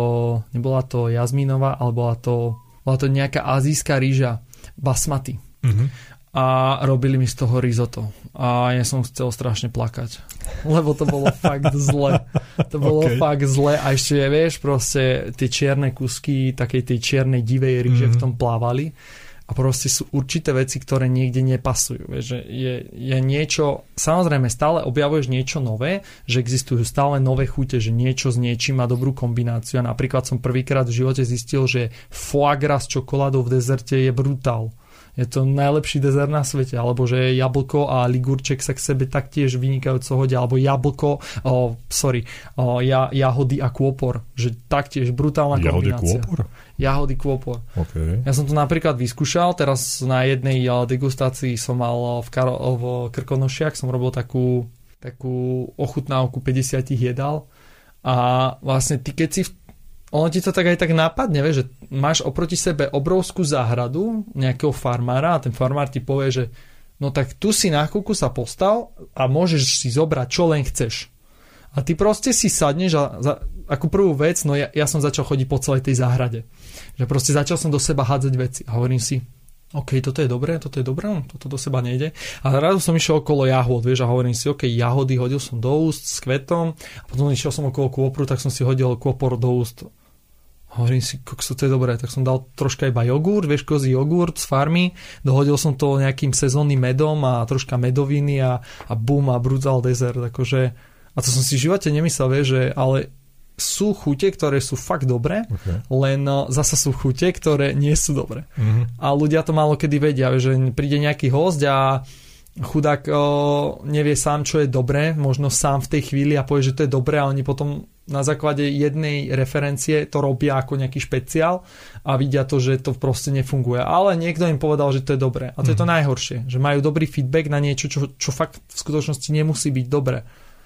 nebola to jasminová, ale bola to, bola to nejaká azijská rýža, basmati. Uh-huh. A robili mi z toho risotto. A ja som chcel strašne plakať. Lebo to bolo fakt zle. To bolo Okay. fakt zle. A ešte, vieš, proste tie čierne kusky takej tej čiernej divej ríže Mhm. v tom plávali. a proste sú určité veci, ktoré niekde nepasujú. Vieš, že je, je niečo, samozrejme stále objavuješ niečo nové, že existujú stále nové chute, že niečo s niečím má dobrú kombináciu. A napríklad som prvýkrát v živote zistil, že foie gras s čokoládou v dezerte je brutál je to najlepší dezert na svete, alebo že jablko a ligurček sa k sebe taktiež vynikajúco hodia, alebo jablko, oh, sorry, oh, ja, jahody a kôpor, že taktiež brutálna Jahody kombinácia. kôpor? Jahody kôpor. Okay. Ja som to napríklad vyskúšal, teraz na jednej eh, degustácii som mal v, Karo- v Krkonošiach, som robil takú, takú ochutnávku 50 jedál a vlastne ty keď si v ono ti to tak aj tak nápadne, vieš, že máš oproti sebe obrovskú záhradu nejakého farmára a ten farmár ti povie, že no tak tu si na kúku sa postav a môžeš si zobrať čo len chceš. A ty proste si sadneš a za, ako prvú vec, no ja, ja som začal chodiť po celej tej záhrade. Že proste začal som do seba hádzať veci a hovorím si, OK, toto je dobré, toto je dobré, toto do seba nejde. A rád som išiel okolo jahod, vieš, a hovorím si, OK, jahody hodil som do úst s kvetom, a potom išiel som okolo kôpru, tak som si hodil kôpor do úst Hovorím si, kokso, to je dobré, tak som dal troška iba jogurt, vieš, kozí jogurt z farmy, dohodil som to nejakým sezónnym medom a troška medoviny a, a bum a brutal dezert, akože, a to som si v živote nemyslel, vieš, že, ale sú chute, ktoré sú fakt dobré, okay. len no, zasa sú chute, ktoré nie sú dobré. Mm-hmm. A ľudia to málo kedy vedia, že príde nejaký host a chudák o, nevie sám, čo je dobré, možno sám v tej chvíli a povie, že to je dobré a oni potom na základe jednej referencie to robia ako nejaký špeciál a vidia to, že to proste nefunguje. Ale niekto im povedal, že to je dobré. A to mm. je to mhm. najhoršie, že majú dobrý feedback na niečo, čo, čo fakt v skutočnosti nemusí byť dobré.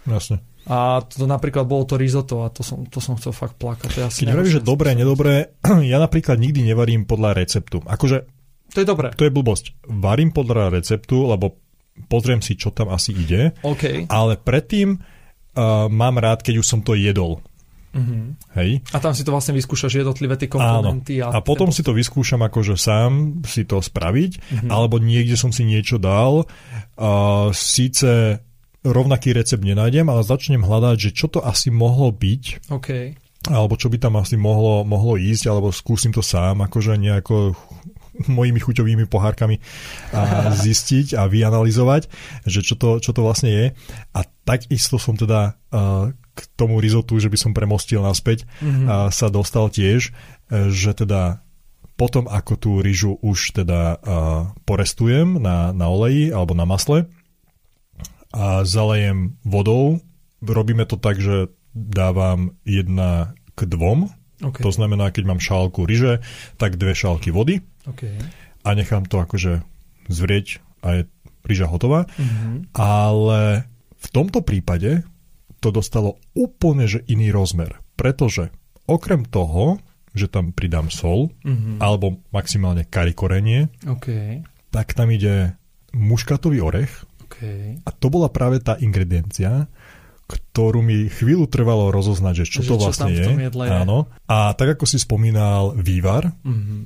Jasne. A to napríklad bolo to risotto a to som, to som chcel fakt plakať. To Keď hovoríš, že dobré, nedobré, ja napríklad nikdy nevarím podľa receptu. Akože to je dobré. To je blbosť. Varím podľa receptu, lebo pozriem si, čo tam asi ide. Okay. Ale predtým uh, mám rád, keď už som to jedol. Mm-hmm. Hej. A tam si to vlastne vyskúšaš jednotlivé tie komponenty. Áno. A, a potom si to vyskúšam akože sám si to spraviť, mm-hmm. alebo niekde som si niečo dal. Uh, síce rovnaký recept nenájdem, ale začnem hľadať, že čo to asi mohlo byť. Okay. Alebo čo by tam asi mohlo, mohlo ísť, alebo skúsim to sám, akože nejako mojimi chuťovými pohárkami a zistiť a vyanalizovať, že čo to, čo to vlastne je. A takisto som teda uh, k tomu rizotu, že by som premostil naspäť, mm-hmm. uh, sa dostal tiež, že teda potom, ako tú rýžu už teda uh, porestujem na, na oleji alebo na masle a zalejem vodou, robíme to tak, že dávam jedna k dvom, Okay. To znamená, keď mám šálku ryže, tak dve šálky vody okay. a nechám to akože zvrieť a je ryža hotová. Mm-hmm. Ale v tomto prípade to dostalo úplne že iný rozmer, pretože okrem toho, že tam pridám sol mm-hmm. alebo maximálne karikorenie, okay. tak tam ide muškatový orech okay. a to bola práve tá ingrediencia, ktorú mi chvíľu trvalo rozoznať, že čo že to vlastne čo je. je. Áno. A tak ako si spomínal vývar. Mm-hmm.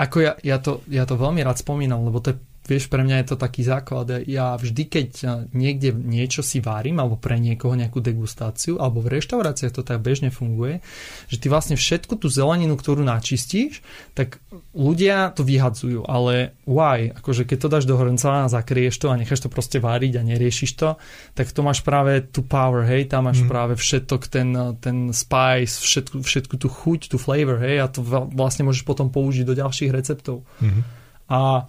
Ako ja, ja, to, ja to veľmi rád spomínam, lebo to je Vieš, pre mňa je to taký základ. Ja vždy, keď niekde niečo si várim, alebo pre niekoho nejakú degustáciu, alebo v reštauráciách to tak bežne funguje, že ty vlastne všetku tú zeleninu, ktorú načistíš, tak ľudia to vyhadzujú. Ale why? Akože keď to dáš do hrnca a zakrieš to a necháš to proste váriť a neriešiš to, tak to máš práve tú power, hej, tam máš mm. práve všetok ten, ten spice, všetku, všetku tú chuť, tú flavor, hej, a to vlastne môžeš potom použiť do ďalších receptov. Mm. A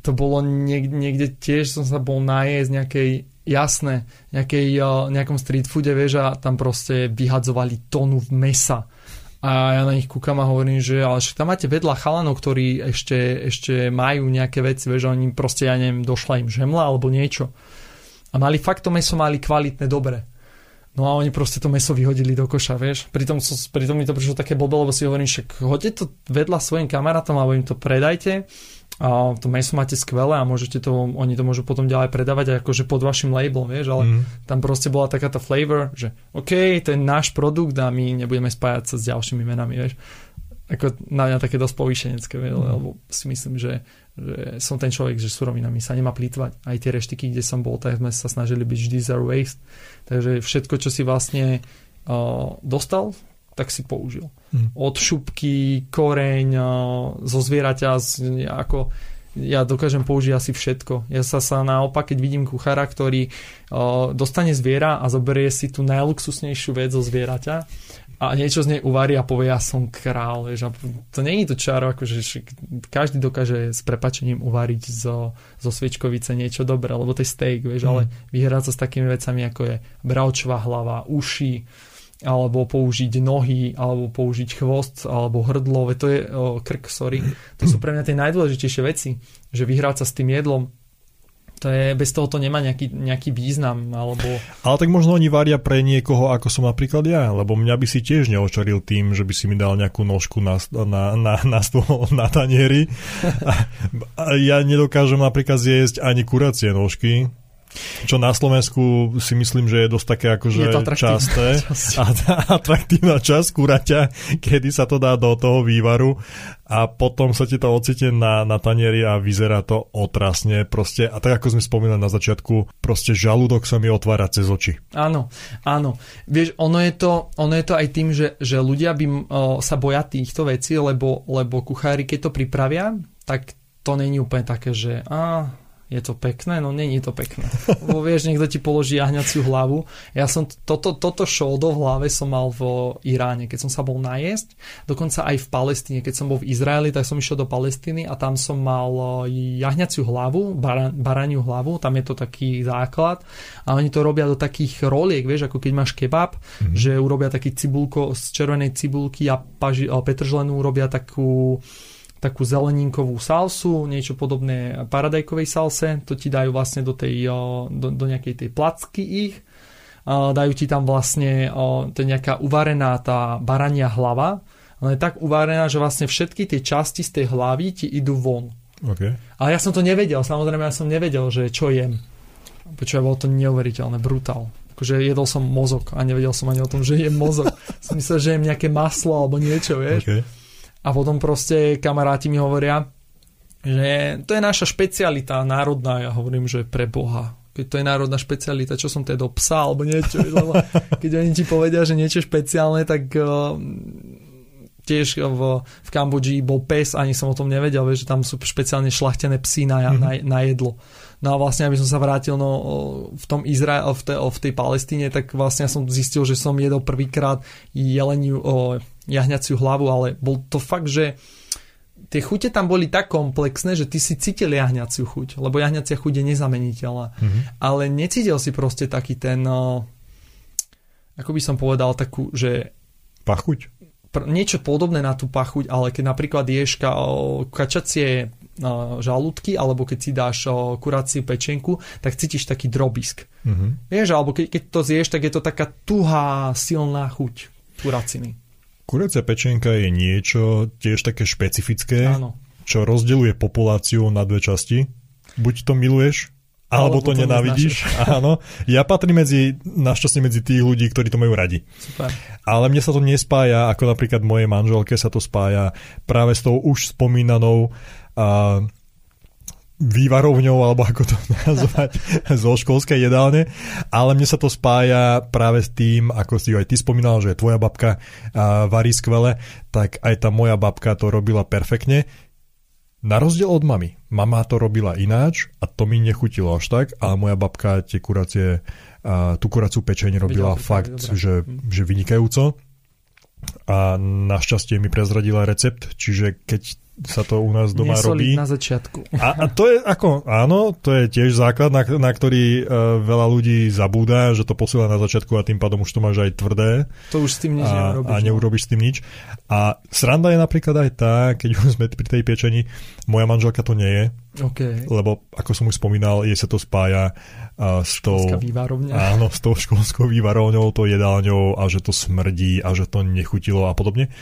to bolo niekde, niekde tiež som sa bol najesť nejakej jasné, nejakej, nejakom street foode, vieš, a tam proste vyhadzovali tonu mesa. A ja na nich kúkam a hovorím, že ale však tam máte vedľa chalanov, ktorí ešte, ešte majú nejaké veci, vieš, oni proste, ja neviem, došla im žemla alebo niečo. A mali fakt to meso, mali kvalitné, dobre. No a oni proste to meso vyhodili do koša, vieš. Pritom, pritom mi to prišlo také blbé, lebo si hovorím, však hoďte to vedľa svojim kamarátom alebo im to predajte a to meso máte skvelé a môžete to, oni to môžu potom ďalej predávať akože pod vašim labelom, vieš, ale mm. tam proste bola taká tá flavor, že OK, to je náš produkt a my nebudeme spájať sa s ďalšími menami, vieš. Ako na mňa také dosť povýšenecké, mm. lebo si myslím, že, že som ten človek, že surovinami sa nemá plýtvať. Aj tie reštiky, kde som bol, tak sme sa snažili byť vždy zero waste. Takže všetko, čo si vlastne uh, dostal tak si použil. Hm. Od šupky, koreň, eh, zo zvieraťa, ako ja dokážem použiť asi všetko. Ja sa, sa naopak, keď vidím kuchára, ktorý o, dostane zviera a zoberie si tú najluxusnejšiu vec zo zvieraťa a niečo z nej uvarí a povie, ja som král. Vieš, a to je to čaro, akože každý dokáže s prepačením uvariť zo, zo sviečkovice niečo dobré, lebo to je steak, vieš, mm. ale vyhrať sa s takými vecami, ako je bravčová hlava, uši, alebo použiť nohy, alebo použiť chvost, alebo hrdlo, to je o, krk, sorry. To sú pre mňa tie najdôležitejšie veci, že vyhrať sa s tým jedlom, to je, bez toho to nemá nejaký, nejaký význam. Alebo... Ale tak možno oni varia pre niekoho, ako som napríklad ja, lebo mňa by si tiež neočaril tým, že by si mi dal nejakú nožku na, na, na, na stôl, na tanieri. A, a ja nedokážem napríklad zjesť ani kuracie nožky, čo na Slovensku si myslím, že je dosť také akože časté a tá atraktívna časť kuraťa, kedy sa to dá do toho vývaru a potom sa ti to ocite na, na tanieri a vyzerá to otrasne proste a tak ako sme spomínali na začiatku, proste žalúdok sa mi otvára cez oči. Áno, áno. Vieš, ono je to, ono je to aj tým, že, že ľudia by o, sa boja týchto vecí, lebo, lebo kuchári, keď to pripravia, tak to není úplne také, že á, je to pekné? No není to pekné. Lebo vieš, niekto ti položí jahňaciu hlavu. Ja som toto, toto šoldo v hlave som mal v Iráne, keď som sa bol najesť. Dokonca aj v Palestíne, keď som bol v Izraeli, tak som išiel do Palestíny a tam som mal e, jahňaciu hlavu, bara, baraniu hlavu, tam je to taký základ a oni to robia do takých roliek, vieš, ako keď máš kebab, mm-hmm. že urobia taký cibulko z červenej cibulky a, paži, a petržlenú urobia takú takú zeleninkovú salsu, niečo podobné paradajkovej salse, to ti dajú vlastne do, tej, do, do nejakej tej placky ich, dajú ti tam vlastne to je nejaká uvarená tá barania hlava, ale je tak uvarená, že vlastne všetky tie časti z tej hlavy ti idú von. Okay. Ale ja som to nevedel, samozrejme ja som nevedel, že čo jem. Počujem, bolo to neuveriteľné, brutál. Akože jedol som mozog a nevedel som ani o tom, že jem mozog. som myslel, že jem nejaké maslo alebo niečo, vieš. Okay. A potom proste kamaráti mi hovoria, že to je naša špecialita národná. Ja hovorím, že pre Boha. Keď to je národná špecialita, čo som teda psa alebo niečo. Lebo keď oni ti povedia, že niečo špeciálne, tak uh, tiež v, v Kambodži bol pes, ani som o tom nevedel, že tam sú špeciálne šlachtené psy na, mm-hmm. na, na jedlo. No a vlastne, aby som sa vrátil no, v tom Izrael, v, te, v tej Palestíne, tak vlastne ja som zistil, že som jedol prvýkrát jeleniu, o, jahňaciu hlavu, ale bol to fakt, že tie chute tam boli tak komplexné, že ty si cítil jahňaciu chuť, lebo jahňacia chuť je nezameniteľná. Mm-hmm. Ale necítil si proste taký ten, ako by som povedal, takú, že... Pachuť? Pr- niečo podobné na tú pachuť, ale keď napríklad ješ ka- kačacie žalúdky, alebo keď si dáš kuraciu pečenku, tak cítiš taký drobisk. Mm-hmm. Vieš, alebo keď, keď to zješ, tak je to taká tuhá, silná chuť kuraciny. Kuracia pečenka je niečo tiež také špecifické, Áno. čo rozdeľuje populáciu na dve časti. Buď to miluješ, alebo, alebo to, to nenávidíš. Áno. Ja patrím medzi, našťastie medzi tých ľudí, ktorí to majú radi. Super. Ale mne sa to nespája, ako napríklad mojej manželke sa to spája práve s tou už spomínanou uh, vývarovňou, alebo ako to nazvať, zo školskej jedálne, ale mne sa to spája práve s tým, ako si aj ty spomínal, že tvoja babka varí skvele, tak aj tá moja babka to robila perfektne. Na rozdiel od mamy. Mama to robila ináč a to mi nechutilo až tak, ale moja babka tie kuracie, tú kuracú pečeň robila Videla, fakt, že, že vynikajúco. A našťastie mi prezradila recept, čiže keď sa to u nás doma robí. na začiatku. A, a to je ako, áno, to je tiež základ, na, na ktorý uh, veľa ľudí zabúda, že to posiela na začiatku a tým pádom už to máš aj tvrdé. To už s tým nič a, neurobíš. A no. neurobíš s tým nič. A sranda je napríklad aj tá, keď už sme pri tej piečení, moja manželka to nie je. Okay. Lebo, ako som už spomínal, jej sa to spája uh, s tou... Áno, s tou školskou vývarovňou, tou jedálňou a že to smrdí a že to nechutilo a podobne.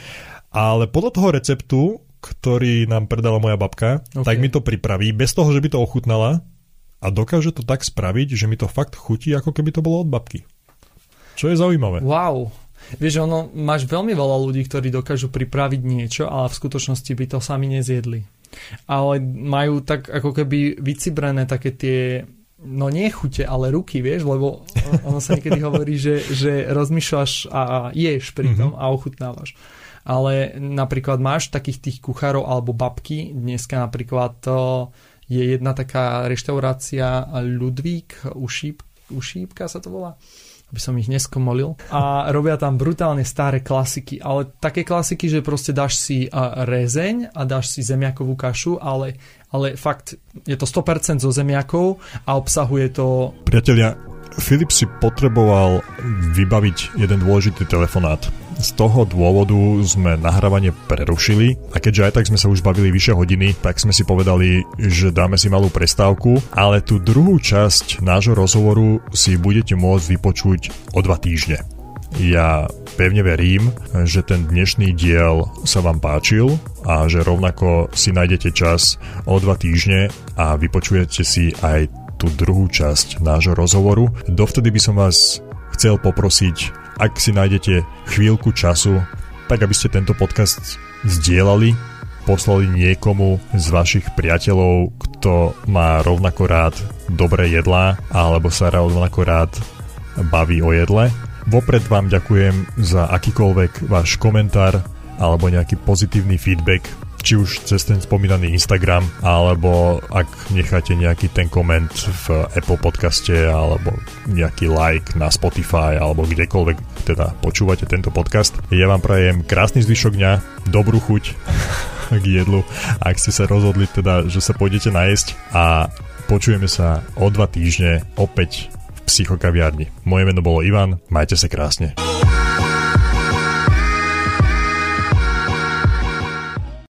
Ale podľa toho receptu ktorý nám predala moja babka, okay. tak mi to pripraví bez toho, že by to ochutnala a dokáže to tak spraviť, že mi to fakt chutí, ako keby to bolo od babky. Čo je zaujímavé. Wow. Vieš, ono, máš veľmi veľa ľudí, ktorí dokážu pripraviť niečo, ale v skutočnosti by to sami nezjedli. Ale majú tak ako keby vycibrené také tie no nie chute, ale ruky, vieš, lebo ono sa niekedy hovorí, že, že rozmýšľaš a ješ pritom mm-hmm. a ochutnávaš. Ale napríklad máš takých tých kuchárov alebo babky, dneska napríklad je jedna taká reštaurácia Ludvík, Ušíp, Ušípka sa to volá aby som ich neskomolil. A robia tam brutálne staré klasiky, ale také klasiky, že proste dáš si rezeň a dáš si zemiakovú kašu, ale, ale fakt je to 100% zo zemiakov a obsahuje to... Priatelia, Filip si potreboval vybaviť jeden dôležitý telefonát. Z toho dôvodu sme nahrávanie prerušili a keďže aj tak sme sa už bavili vyše hodiny, tak sme si povedali, že dáme si malú prestávku, ale tú druhú časť nášho rozhovoru si budete môcť vypočuť o dva týždne. Ja pevne verím, že ten dnešný diel sa vám páčil a že rovnako si nájdete čas o dva týždne a vypočujete si aj tú druhú časť nášho rozhovoru. Dovtedy by som vás chcel poprosiť, ak si nájdete chvíľku času, tak aby ste tento podcast zdieľali, poslali niekomu z vašich priateľov, kto má rovnako rád dobré jedlá alebo sa rovnako rád baví o jedle. Vopred vám ďakujem za akýkoľvek váš komentár alebo nejaký pozitívny feedback či už cez ten spomínaný Instagram, alebo ak necháte nejaký ten koment v Apple podcaste, alebo nejaký like na Spotify, alebo kdekoľvek teda počúvate tento podcast. Ja vám prajem krásny zvyšok dňa, dobrú chuť k jedlu, ak ste sa rozhodli teda, že sa pôjdete najesť a počujeme sa o dva týždne opäť psychokaviarni. Moje meno bolo Ivan, majte sa krásne.